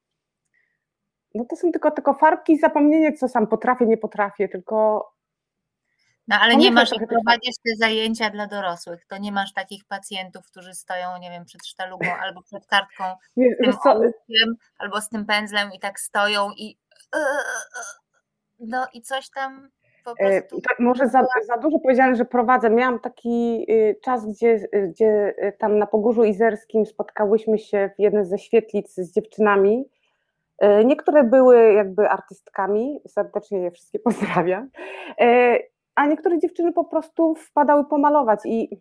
no to są tylko, tylko farbki i zapomnienie, co sam potrafię, nie potrafię, tylko no ale nie masz, jak prowadzisz te zajęcia dla dorosłych, to nie masz takich pacjentów, którzy stoją, nie wiem, przed sztalugą albo przed kartką nie, z tym ołówkiem, albo z tym pędzlem i tak stoją i no i coś tam po e, prostu. może za, za dużo powiedziałem, że prowadzę. Miałam taki y, czas, gdzie, gdzie y, tam na Pogórzu Izerskim spotkałyśmy się w jednej ze świetlic z dziewczynami. E, niektóre były jakby artystkami, serdecznie je wszystkie pozdrawiam, e, a niektóre dziewczyny po prostu wpadały pomalować i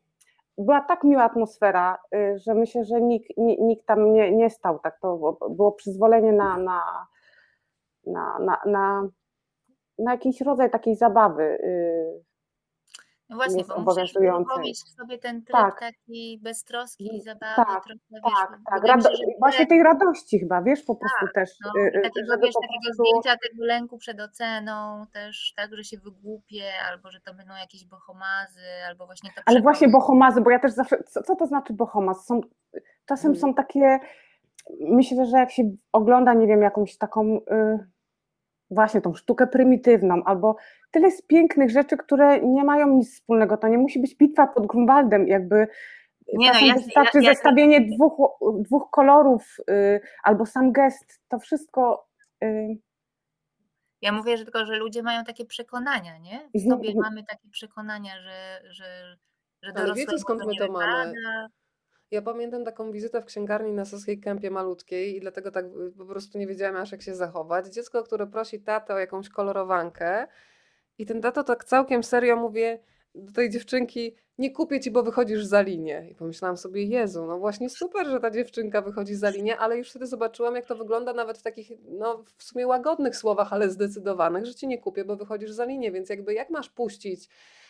była tak miła atmosfera, y, że myślę, że nikt, nikt tam nie, nie stał. Tak to było przyzwolenie na, na, na, na, na na jakiś rodzaj takiej zabawy. Y, no właśnie, bo musisz uruchomić w sobie ten tryb tak. taki beztroski i zabawy. Tak, trochę, tak, wiesz, tak. Rado właśnie tej radości chyba, wiesz, po prostu tak, też. No, y, takiego, wiesz, takiego prostu... zdjęcia tego lęku przed oceną, też tak, że się wygłupie, albo że to będą jakieś bohomazy, albo właśnie to Ale właśnie bohomazy, bo ja też zawsze, co, co to znaczy bohomaz? Są, czasem hmm. są takie, myślę, że jak się ogląda, nie wiem, jakąś taką... Y właśnie tą sztukę prymitywną, albo tyle jest pięknych rzeczy, które nie mają nic wspólnego. To nie musi być bitwa pod Grunwaldem, jakby nie no, wystarczy ja, zestawienie Dwóch, dwóch kolorów y, albo sam gest, to wszystko. Y... Ja mówię że tylko, że ludzie mają takie przekonania, nie? W mhm, sobie mamy takie przekonania, że, że, że Ale wiecie skąd my to mamy? Ja pamiętam taką wizytę w księgarni na Saskiej Kępie malutkiej i dlatego tak y, po prostu nie wiedziałam aż jak się zachować. Dziecko, które prosi tatę o jakąś kolorowankę i ten tato tak całkiem serio mówię do tej dziewczynki, nie kupię ci, bo wychodzisz za linię. I pomyślałam sobie, Jezu, no właśnie super, że ta dziewczynka wychodzi za linię, ale już wtedy zobaczyłam, jak to wygląda nawet w takich, no w sumie łagodnych słowach, ale zdecydowanych, że ci nie kupię, bo wychodzisz za linię, więc jakby jak masz puścić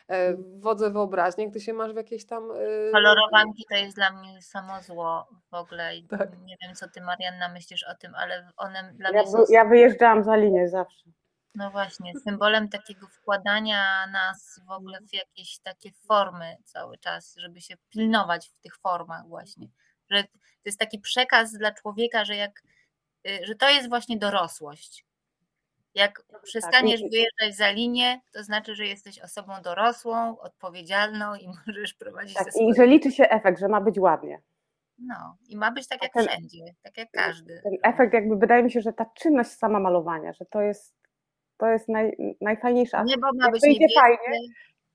E, wodze wyobraźnię, gdy się masz w jakieś tam... E, Kolorowanki to jest dla mnie samo zło w ogóle. Tak. Nie wiem, co ty Marianna myślisz o tym, ale one dla ja mnie są... Ja wyjeżdżałam za linię zawsze. No właśnie, symbolem takiego wkładania nas w ogóle w jakieś takie formy cały czas, żeby się pilnować w tych formach właśnie. Że to jest taki przekaz dla człowieka, że jak, y, że to jest właśnie dorosłość. Jak przestaniesz wyjeżdżać za linię, to znaczy, że jesteś osobą dorosłą, odpowiedzialną i możesz prowadzić tak. I że liczy się efekt, że ma być ładnie. No i ma być tak jak ten, wszędzie, tak jak każdy. Ten efekt jakby wydaje mi się, że ta czynność sama malowania, że to jest, to jest naj, najfajniejsza. Niebo ma jak być niebieskie, fajnie,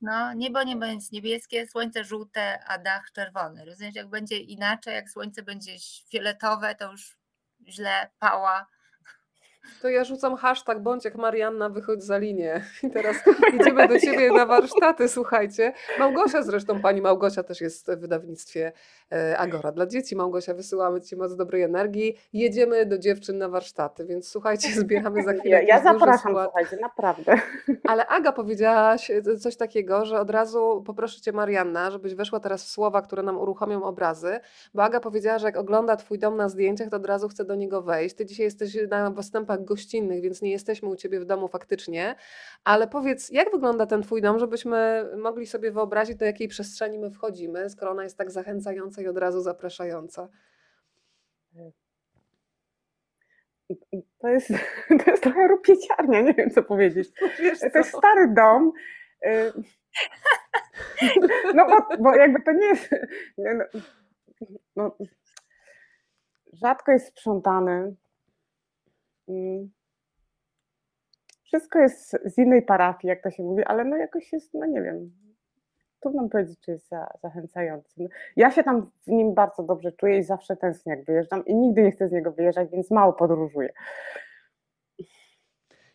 no, niebo nie będzie niebieskie, słońce żółte, a dach czerwony. Rozumiesz, jak będzie inaczej, jak słońce będzie fioletowe, to już źle pała. To ja rzucam hashtag bądź jak Marianna, wychodź za linię. I teraz idziemy do Ciebie na warsztaty, słuchajcie. Małgosia zresztą, Pani Małgosia też jest w wydawnictwie e, Agora dla dzieci. Małgosia, wysyłamy Ci moc dobrej energii. Jedziemy do dziewczyn na warsztaty, więc słuchajcie, zbieramy za chwilę. Ja, ja zapraszam, słuchajcie, naprawdę. Ale Aga powiedziałaś e, coś takiego, że od razu poproszę Cię Marianna, żebyś weszła teraz w słowa, które nam uruchomią obrazy, bo Aga powiedziała, że jak ogląda Twój dom na zdjęciach, to od razu chce do niego wejść. Ty dzisiaj jesteś na występach gościnnych, więc nie jesteśmy u Ciebie w domu faktycznie, ale powiedz, jak wygląda ten Twój dom, żebyśmy mogli sobie wyobrazić, do jakiej przestrzeni my wchodzimy, skoro ona jest tak zachęcająca i od razu zapraszająca. To jest, to jest trochę rupieciarnia, nie wiem co powiedzieć. Wiesz To jest stary dom. y, No bo, bo jakby to nie jest. No, no, rzadko jest sprzątany. Wszystko jest z innej parafii, jak to się mówi, ale no jakoś jest, no nie wiem. Trudno mi powiedzieć, czy jest za, zachęcający. No, Ja się tam w nim bardzo dobrze czuję i zawsze tęsknię, jak wyjeżdżam i nigdy nie chcę z niego wyjeżdżać, więc mało podróżuję.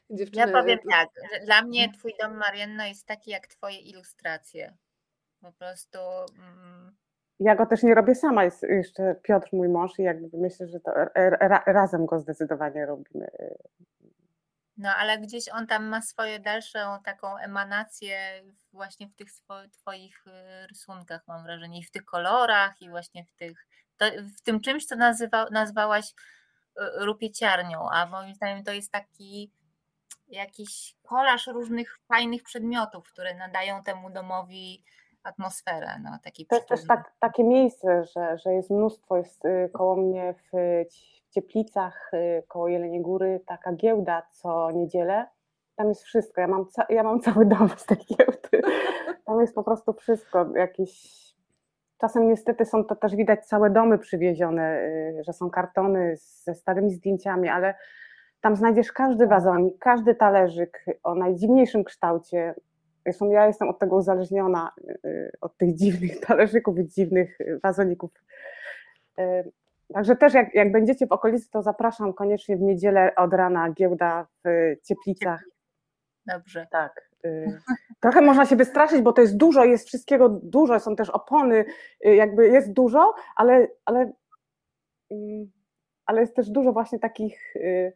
Dziewczyny, Ja powiem tak, że dla mnie twój dom Marianno jest taki jak twoje ilustracje. Po prostu mm, Ja go też nie robię sama, jest jeszcze Piotr, mój mąż, i jakby myślę, że to ra- ra- razem go zdecydowanie robimy. no ale gdzieś on tam ma swoją dalszą taką emanację właśnie w tych swo- twoich y, rysunkach, mam wrażenie, i w tych kolorach, i właśnie w tych, to, w tym czymś, co nazywa, nazwałaś y, rupieciarnią, a moim zdaniem to jest taki jakiś kolaż różnych fajnych przedmiotów, które nadają temu domowi atmosferę, no, taki To jest też tak, takie miejsce, że, że jest mnóstwo, jest y, koło mnie w, w Cieplicach, y, koło Jeleniej Góry, taka giełda co niedzielę. Tam jest wszystko. Ja mam, ca- ja mam cały dom z tej giełdy. Tam jest po prostu wszystko. Jakieś... Czasem niestety są to też widać całe domy przywiezione, y, że są kartony ze starymi zdjęciami, ale tam znajdziesz każdy wazonik, każdy talerzyk o najdziwniejszym kształcie. Zresztą ja jestem od tego uzależniona, y, od tych dziwnych talerzyków i dziwnych y, wazoników. Y, Także też jak, jak będziecie w okolicy, to zapraszam koniecznie w niedzielę od rana giełda w Cieplicach. Dobrze. Tak. y, Trochę można się wystraszyć, bo to jest dużo, jest wszystkiego dużo, są też opony, y, jakby jest dużo, ale, ale, mm, ale jest też dużo właśnie takich y,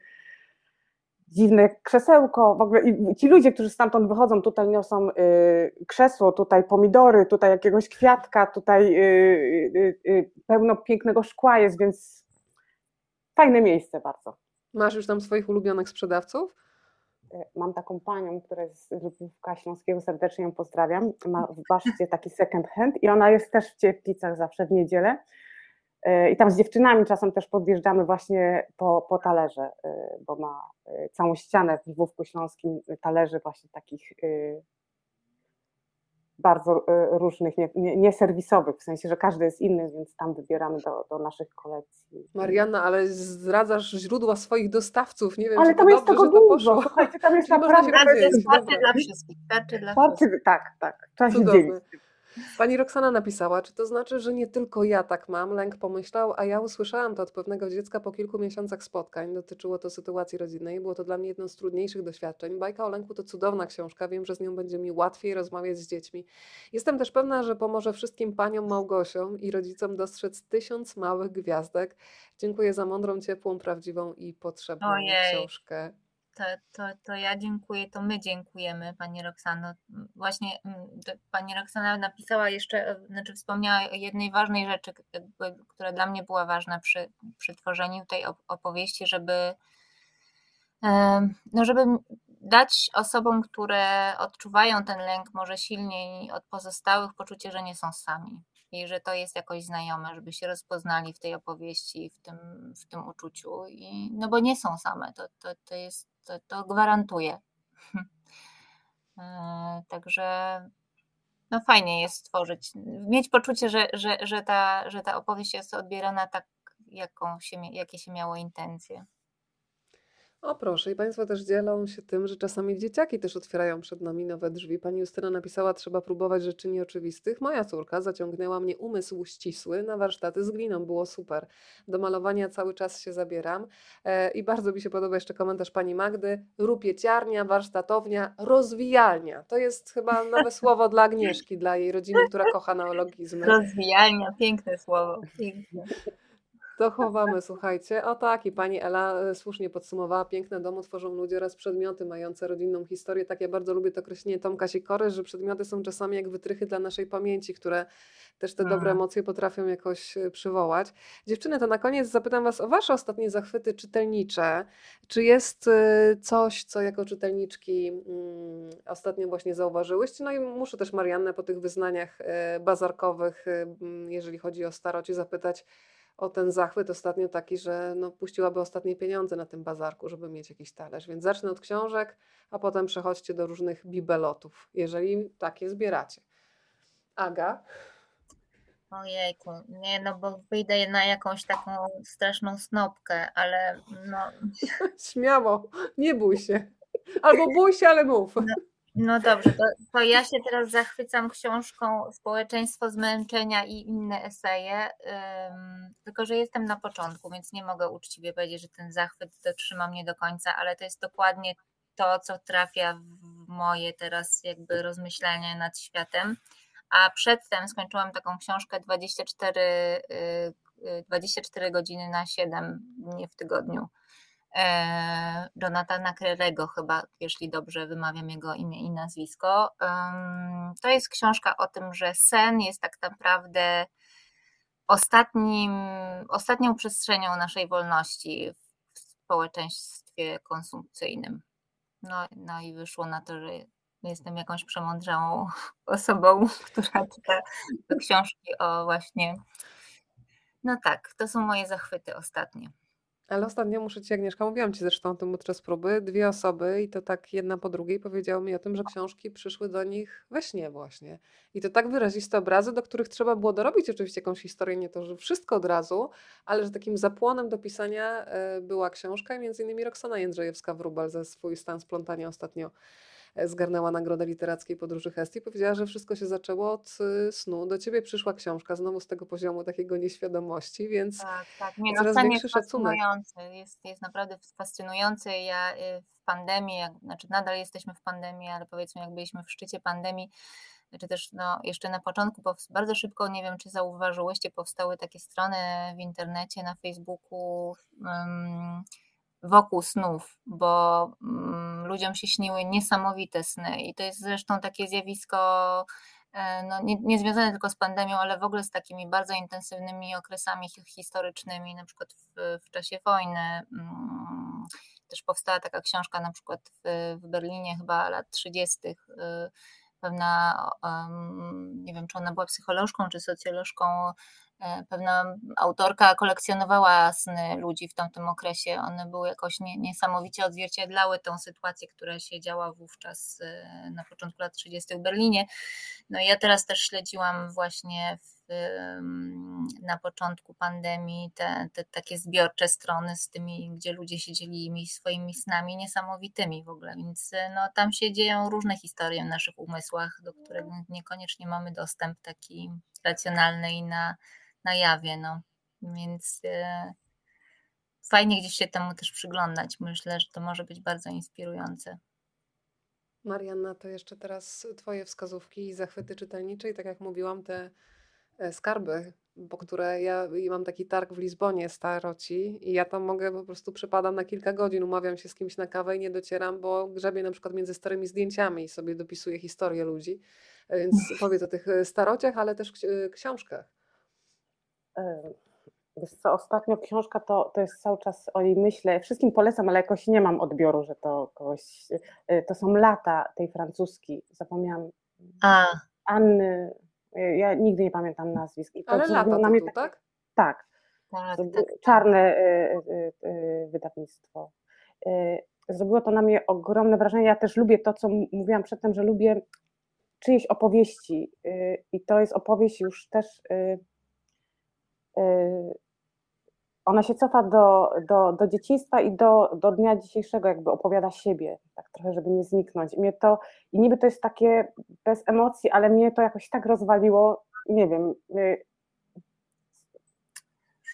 dziwne krzesełko, w ogóle i ci ludzie, którzy stamtąd wychodzą, tutaj niosą y, krzesło, tutaj pomidory, tutaj jakiegoś kwiatka, tutaj y, y, pełno pięknego szkła jest, więc fajne miejsce bardzo. Masz już tam swoich ulubionych sprzedawców? E, Mam taką panią, która jest z Lubówka Śląskiego, serdecznie ją pozdrawiam. Ma w Baszcie taki second hand i ona jest też w Cieplicach zawsze w niedzielę. E, I tam z dziewczynami czasem też podjeżdżamy właśnie po, po talerze, e, bo ma e, całą ścianę w Lwówku Śląskim talerzy właśnie takich bardzo różnych, nie, nie, nie serwisowych, w sensie, że każdy jest inny, więc tam wybieramy do, do naszych kolekcji. Marianna, ale zdradzasz źródła swoich dostawców. Nie wiem, Ale czy to tam jest dobrze, tego że to dużo, poszło. słuchajcie, tam jest naprawdę... Dobra. dla wszystkich, starczy dla wszystkich. Tak, tak, trzeba się dzielić. Pani Roxana napisała, czy to znaczy, że nie tylko ja tak mam, lęk pomyślał, a ja usłyszałam to od pewnego dziecka po kilku miesiącach spotkań. Dotyczyło to sytuacji rodzinnej. Było to dla mnie jedno z trudniejszych doświadczeń. Bajka o lęku to cudowna książka. Wiem, że z nią będzie mi łatwiej rozmawiać z dziećmi. Jestem też pewna, że pomoże wszystkim paniom Małgosiom i rodzicom dostrzec tysiąc małych gwiazdek. Dziękuję za mądrą, ciepłą, prawdziwą i potrzebną Ojej. książkę. To, to, to ja dziękuję, to my dziękujemy Pani Roxano. Właśnie mm, Pani Roxana napisała jeszcze, e, znaczy wspomniała o jednej ważnej rzeczy, jakby, która dla mnie była ważna przy, przy tworzeniu tej op- opowieści, żeby, em, no żeby dać osobom, które odczuwają ten lęk może silniej od pozostałych poczucie, że nie są sami. I że to jest jakoś znajome, żeby się rozpoznali w tej opowieści, w tym, w tym uczuciu. I, no bo nie są same, to, to, to jest, to, to gwarantuję. E, także no fajnie jest stworzyć, mieć poczucie, że, że, że, ta, że ta opowieść jest odbierana tak, jaką się, jakie się miało intencje. O proszę, i Państwo też dzielą się tym, że czasami dzieciaki też otwierają przed nami nowe drzwi. Pani Justyna napisała, trzeba próbować rzeczy nieoczywistych. Moja córka zaciągnęła mnie umysł ścisły na warsztaty z gliną, było super. Do malowania cały czas się zabieram. E, I bardzo mi się podoba jeszcze komentarz Pani Magdy. Rupieciarnia, warsztatownia, rozwijalnia. To jest chyba nowe słowo dla Agnieszki, dla jej rodziny, która kocha neologizmy. Rozwijalnia, piękne słowo. Piękne. To chowamy, słuchajcie. O tak, i pani Ela e, słusznie podsumowała, piękne domy tworzą ludzie oraz przedmioty mające rodzinną historię. Tak ja bardzo lubię to określenie Tomka Sikory, że przedmioty są czasami jak wytrychy dla naszej pamięci, które też te dobre Mm. emocje potrafią jakoś e, przywołać. Dziewczyny, to na koniec zapytam was o wasze ostatnie zachwyty czytelnicze. Czy jest e, coś, co jako czytelniczki mm, ostatnio właśnie zauważyłyście? No i muszę też Mariannę po tych wyznaniach bazarkowych, jeżeli chodzi o starocie, zapytać, o ten zachwyt ostatnio taki, że no, puściłaby ostatnie pieniądze na tym bazarku, żeby mieć jakiś talerz. Więc zacznę od książek, a potem przechodźcie do różnych bibelotów, jeżeli takie zbieracie. Aga? Ojejku, nie, no bo wyjdę na jakąś taką straszną snopkę, ale no, Śmiało, nie bój się. Albo bój się, ale mów. no dobrze, to, to ja się teraz zachwycam książką Społeczeństwo zmęczenia i inne eseje, ym, tylko że jestem na początku, więc nie mogę uczciwie powiedzieć, że ten zachwyt dotrzyma mnie do końca, ale to jest dokładnie to, co trafia w moje teraz jakby rozmyślanie nad światem. A przedtem skończyłam taką książkę 24, y, y, 24 godziny na 7 dni w tygodniu. E, Jonathana Crerego chyba, jeśli dobrze wymawiam jego imię i nazwisko. To jest książka o tym, że sen jest tak naprawdę ostatnim, ostatnią przestrzenią naszej wolności w społeczeństwie konsumpcyjnym. No, no i wyszło na to, że jestem jakąś przemądrzałą osobą, która czyta książki o właśnie. No tak, to są moje zachwyty ostatnie. Ale ostatnio muszę Ci, Agnieszka, mówiłam Ci zresztą o tym podczas próby, dwie osoby i to tak jedna po drugiej powiedziały mi o tym, że książki przyszły do nich we śnie właśnie. I to tak wyraziste obrazy, do których trzeba było dorobić oczywiście jakąś historię, nie to, że wszystko od razu, ale że takim zapłonem do pisania e, była książka między innymi Roxana Jędrzejewska-Wróbel za swój stan splątania ostatnio zgarnęła Nagrodę Literackiej Podróży Hestii. Powiedziała, że wszystko się zaczęło od y, snu. Do Ciebie przyszła książka znowu z tego poziomu takiego nieświadomości, więc Tak, tak. Nie, no coraz sen większy jest szacunek. Jest, jest naprawdę fascynujący. Ja y, w pandemii, jak, znaczy nadal jesteśmy w pandemii, ale powiedzmy jak byliśmy w szczycie pandemii, czy też no, jeszcze na początku, bardzo szybko, nie wiem czy zauważyłyście, powstały takie strony w internecie, na Facebooku um, wokół snów, bo um, ludziom się śniły niesamowite sny i to jest zresztą takie zjawisko e, no, nie, nie związane tylko z pandemią, ale w ogóle z takimi bardzo intensywnymi okresami hi- historycznymi, na przykład w, w czasie wojny. mm, Też powstała taka książka na przykład w, w Berlinie chyba lat 30. y, Pewna, nie wiem czy ona była psycholożką czy socjolożką, pewna autorka kolekcjonowała sny ludzi w tamtym okresie. One były jakoś nie, niesamowicie odzwierciedlały tą sytuację, która się działa wówczas e, na początku lat 30. w Berlinie. No i ja teraz też śledziłam właśnie w, na początku pandemii te, te takie zbiorcze strony z tymi, gdzie ludzie się dzielili swoimi snami niesamowitymi w ogóle, więc y, no, tam się dzieją różne historie w naszych umysłach, do których niekoniecznie mamy dostęp taki racjonalny i na, na jawie, no. Więc y, fajnie gdzieś się temu też przyglądać. Myślę, że to może być bardzo inspirujące. Marianna, to jeszcze teraz Twoje wskazówki i zachwyty czytelnicze i tak jak mówiłam, te e, skarby, po które ja mam taki targ w Lizbonie staroci i ja tam mogę po prostu przypadam na kilka godzin, umawiam się z kimś na kawę i nie docieram, bo grzebię na przykład między starymi zdjęciami i sobie dopisuję historię ludzi. E, Więc powiedz o tych e, starociach, ale też ksi- e, książkach. E, Wiesz co, ostatnio książka to, to jest cały czas o niej myślę. Wszystkim polecam, ale jakoś nie mam odbioru, że to kogoś. e, To są lata tej francuskiej. Zapomniałam. A, Anny. Ja nigdy nie pamiętam nazwisk. I to Ale lata na mnie tytuł, tak? Tak, Tak, tak. czarne y, y, y, wydawnictwo. Y, Zrobiło to na mnie ogromne wrażenie. Ja też lubię to, co mówiłam przedtem, że lubię czyjeś opowieści. y, I to jest opowieść już też. Y, y, Ona się cofa do, do, do dzieciństwa i do, do dnia dzisiejszego, jakby opowiada siebie, tak trochę, żeby nie zniknąć. I mnie to, i niby to jest takie bez emocji, ale mnie to jakoś tak rozwaliło, nie wiem, y,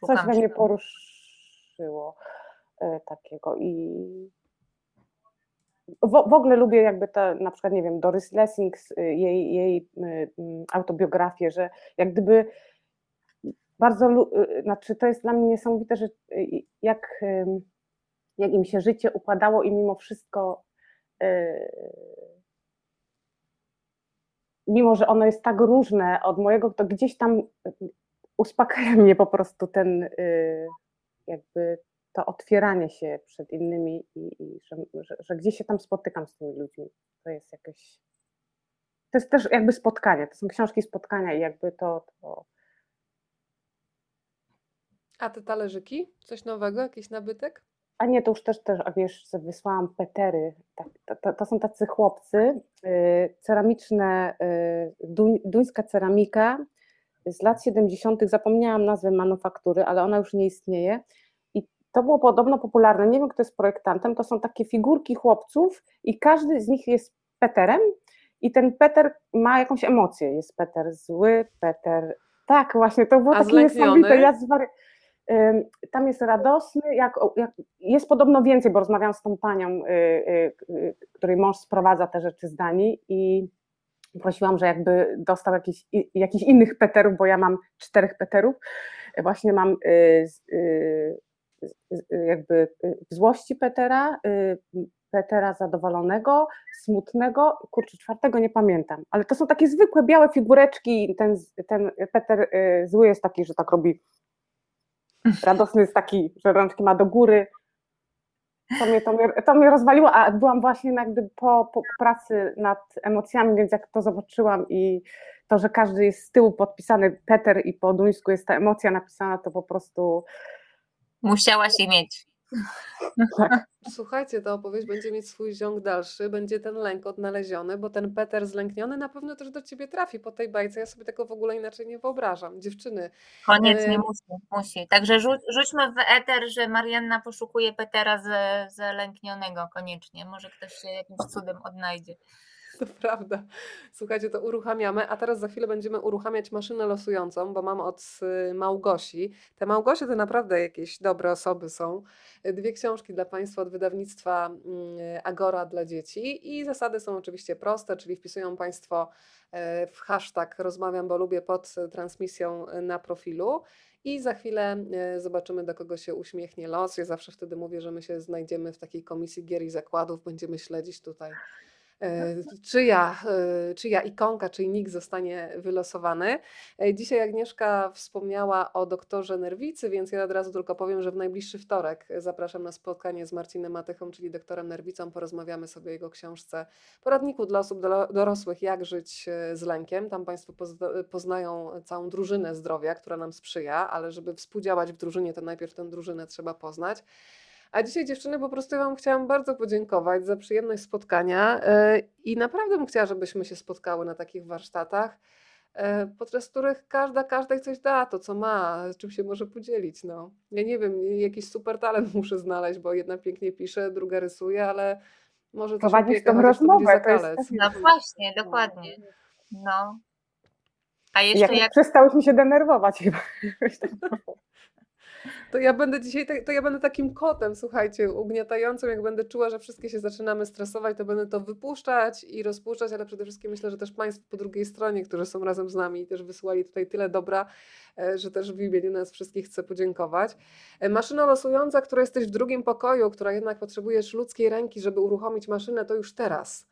coś Szukam we mnie poruszyło e, takiego i w, w ogóle lubię jakby te, na przykład, nie wiem, Doris Lessings, y, jej, jej y, mm, autobiografię, że jak gdyby bardzo, lu- y, znaczy to jest dla mnie niesamowite, że y, jak, jak im się życie układało i mimo wszystko y, mimo, że ono jest tak różne od mojego, to gdzieś tam y, uspokaja mnie po prostu ten y, jakby to otwieranie się przed innymi i, i że, że, że gdzieś się tam spotykam z tymi ludźmi. To jest jakieś. To jest też jakby spotkanie, to są książki spotkania i jakby to. to A te talerzyki? Coś nowego? Jakiś nabytek? a nie, to już też, też Agnieszce wysłałam petery. To, to, to są tacy chłopcy, y, ceramiczne, y, duń, duńska ceramika z lat 70. Zapomniałam nazwę manufaktury, ale ona już nie istnieje. I to było podobno popularne. Nie wiem, kto jest projektantem. To są takie figurki chłopców i każdy z nich jest Peterem. I ten Peter ma jakąś emocję. Jest Peter zły, Peter. Tak, właśnie, to było A takie zlękniony? niesamowite. Ja zwary... Tam jest radosny, jak, jak, jest podobno więcej, bo rozmawiałam z tą panią, y, y, y, której mąż sprowadza te rzeczy z Danii i prosiłam, że jakby dostał jakichś innych Peterów, bo ja mam czterech Peterów. Właśnie mam jakby w złości Petera, Petera zadowolonego, smutnego, kurczę, czwartego nie pamiętam, ale to są takie zwykłe białe figureczki, ten, ten Peter zły jest taki, że tak robi, radosny jest taki, że rączki ma do góry, to mnie, to mnie, to mnie rozwaliło, a byłam właśnie jakby po, po pracy nad emocjami, więc jak to zobaczyłam i to, że każdy jest z tyłu podpisany Peter i po duńsku jest ta emocja napisana, to po prostu Musiałaś je mieć. Słuchajcie, ta opowieść będzie mieć swój ciąg dalszy, będzie ten lęk odnaleziony, bo ten Peter zlękniony na pewno też do ciebie trafi po tej bajce. Ja sobie tego w ogóle inaczej nie wyobrażam. Dziewczyny, Koniecznie Ym. musi, musi. Także rzu- rzućmy w eter, że Marianna poszukuje Petera ze, zelęknionego koniecznie. Może ktoś się jakimś cudem odnajdzie. To prawda. Słuchajcie, to uruchamiamy, a teraz za chwilę będziemy uruchamiać maszynę losującą, bo mam od y, Małgosi. Te Małgosie to naprawdę jakieś dobre osoby są. Dwie książki dla Państwa od wydawnictwa mm, Agora dla dzieci i zasady są oczywiście proste, czyli wpisują Państwo e, w hashtag rozmawiam, bo lubię pod transmisją e, na profilu i za chwilę e, zobaczymy, do kogo się uśmiechnie los. Ja zawsze wtedy mówię, że my się znajdziemy w takiej komisji gier i zakładów, będziemy śledzić tutaj czyja, e, czyja ikonka, czyj nick zostanie wylosowany. E, Dzisiaj Agnieszka wspomniała o doktorze Nerwicy, więc ja od razu tylko powiem, że w najbliższy wtorek zapraszam na spotkanie z Marcinem Matychą, czyli doktorem Nerwicą. Porozmawiamy sobie o jego książce Poradniku dla osób dorosłych, jak żyć e, z lękiem. Tam Państwo pozna- poznają całą drużynę zdrowia, która nam sprzyja, ale żeby współdziałać w drużynie, to najpierw tę drużynę trzeba poznać. A dzisiaj dziewczyny po prostu Wam chciałam bardzo podziękować za przyjemność spotkania e, i naprawdę bym chciała, żebyśmy się spotkały na takich warsztatach, e, podczas których każda każdej coś da, to co ma, czym się może podzielić. No. Ja nie wiem, jakiś super talent muszę znaleźć, bo jedna pięknie pisze, druga rysuje, ale może coś prowadzić opieka, tą chociaż to rozmowę. To jest No właśnie, dokładnie. No. A Jak, jeszcze jak przestałyśmy się denerwować chyba. To ja będę dzisiaj, to ja będę takim kotem, słuchajcie, ugniatającym, jak będę czuła, że wszystkie się zaczynamy stresować, to będę to wypuszczać i rozpuszczać, ale przede wszystkim myślę, że też Państwo po drugiej stronie, którzy są razem z nami i też wysłali tutaj tyle dobra, e, że też w imieniu nas wszystkich chcę podziękować. E, Maszyna losująca, która jesteś w drugim pokoju, która jednak potrzebujesz ludzkiej ręki, żeby uruchomić maszynę, to już teraz.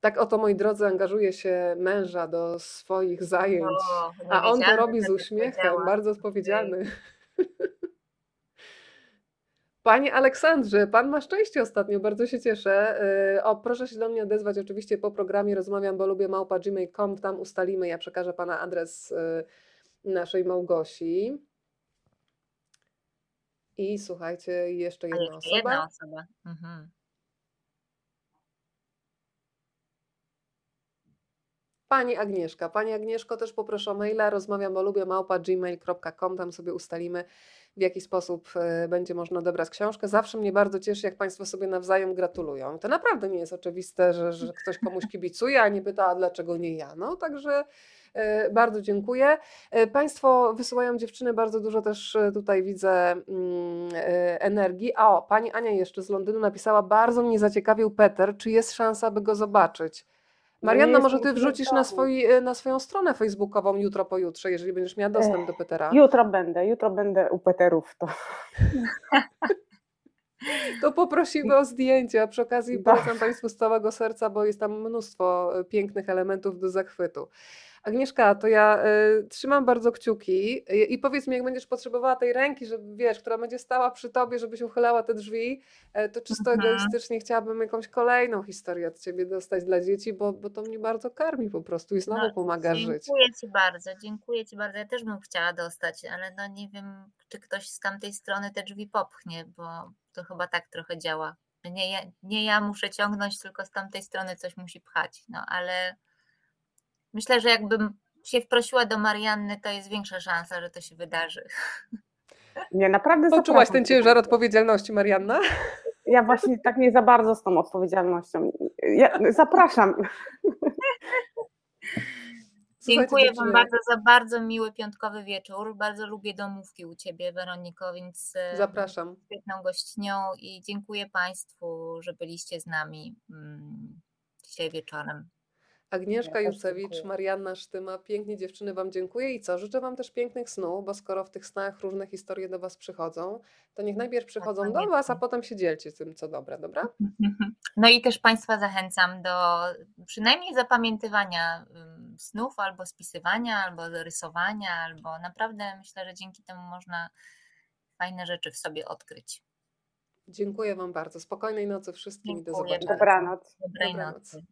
Tak oto, moi drodzy, angażuje się męża do swoich zajęć. O, nie A on to robi z tak uśmiechem, bardzo odpowiedzialny. Panie Aleksandrze, pan ma szczęście ostatnio, bardzo się cieszę. Y, o, proszę się do mnie odezwać oczywiście po programie Rozmawiam, bo lubię małpa gmail.com, tam ustalimy, ja przekażę pana adres y, naszej Małgosi. I słuchajcie, jeszcze jedna jeszcze jedna osoba. osoba. Mhm. Pani Agnieszka. Pani Agnieszko, też poproszę o maila, rozmawiam, bo lubię małpa gmail.com, tam sobie ustalimy, w jaki sposób y, będzie można odebrać książkę. Zawsze mnie bardzo cieszy, jak Państwo sobie nawzajem gratulują. To naprawdę nie jest oczywiste, że, że ktoś komuś kibicuje, a nie pyta, a dlaczego nie ja. No, także y, bardzo dziękuję. Y, Państwo wysyłają dziewczyny bardzo dużo też tutaj widzę mm, energii. A o, Pani Ania jeszcze z Londynu napisała, bardzo mnie zaciekawił Peter, czy jest szansa, by go zobaczyć? Marianna, może ty wrzucisz na, e, na swoją stronę facebookową jutro, pojutrze, jeżeli będziesz miała dostęp do Petera. Jutro będę, jutro będę u Peterów. To. To poprosimy o zdjęcie, a przy okazji polecam Państwu z całego serca, bo jest tam mnóstwo e, pięknych elementów do zachwytu. Agnieszka, to ja y, trzymam bardzo kciuki y, i powiedz mi, jak będziesz potrzebowała tej ręki, żeby, wiesz, która będzie stała przy tobie, żebyś uchylała te drzwi, e, to czysto Mhm. egoistycznie chciałabym jakąś kolejną historię od ciebie dostać dla dzieci, bo, bo to mnie bardzo karmi po prostu i znowu No, pomaga żyć. Dziękuję Ci bardzo, dziękuję Ci bardzo. Ja też bym chciała dostać, ale no nie wiem, czy ktoś z tamtej strony te drzwi popchnie, bo to chyba tak trochę działa. Nie ja, nie ja muszę ciągnąć, tylko z tamtej strony coś musi pchać. No ale myślę, że jakbym się wprosiła do Marianny, to jest większa szansa, że to się wydarzy. Nie, naprawdę Poczułaś zapraszam ten cię. ciężar odpowiedzialności, Marianna? Ja właśnie tak nie za bardzo z tą odpowiedzialnością. Ja, zapraszam. Dziękuję Wam bardzo za bardzo miły piątkowy wieczór. Bardzo lubię domówki u Ciebie, Weroniko, więc e, Zapraszam. świetną gościnią i dziękuję Państwu, że byliście z nami mm, dzisiaj wieczorem. Agnieszka też Jucewicz. Marianna Sztyma, pięknie dziewczyny Wam dziękuję i co? Życzę Wam też pięknych snów, bo skoro w tych snach różne historie do Was przychodzą, to niech najpierw przychodzą do. Was, a potem się dzielcie tym, co dobre, dobra? No i też Państwa zachęcam do przynajmniej zapamiętywania snów, albo spisywania, albo rysowania, albo naprawdę myślę, że dzięki temu można fajne rzeczy w sobie odkryć. Dziękuję Wam bardzo. Spokojnej nocy wszystkim i do zobaczenia. Dobranoc. Dobranoc. nocy.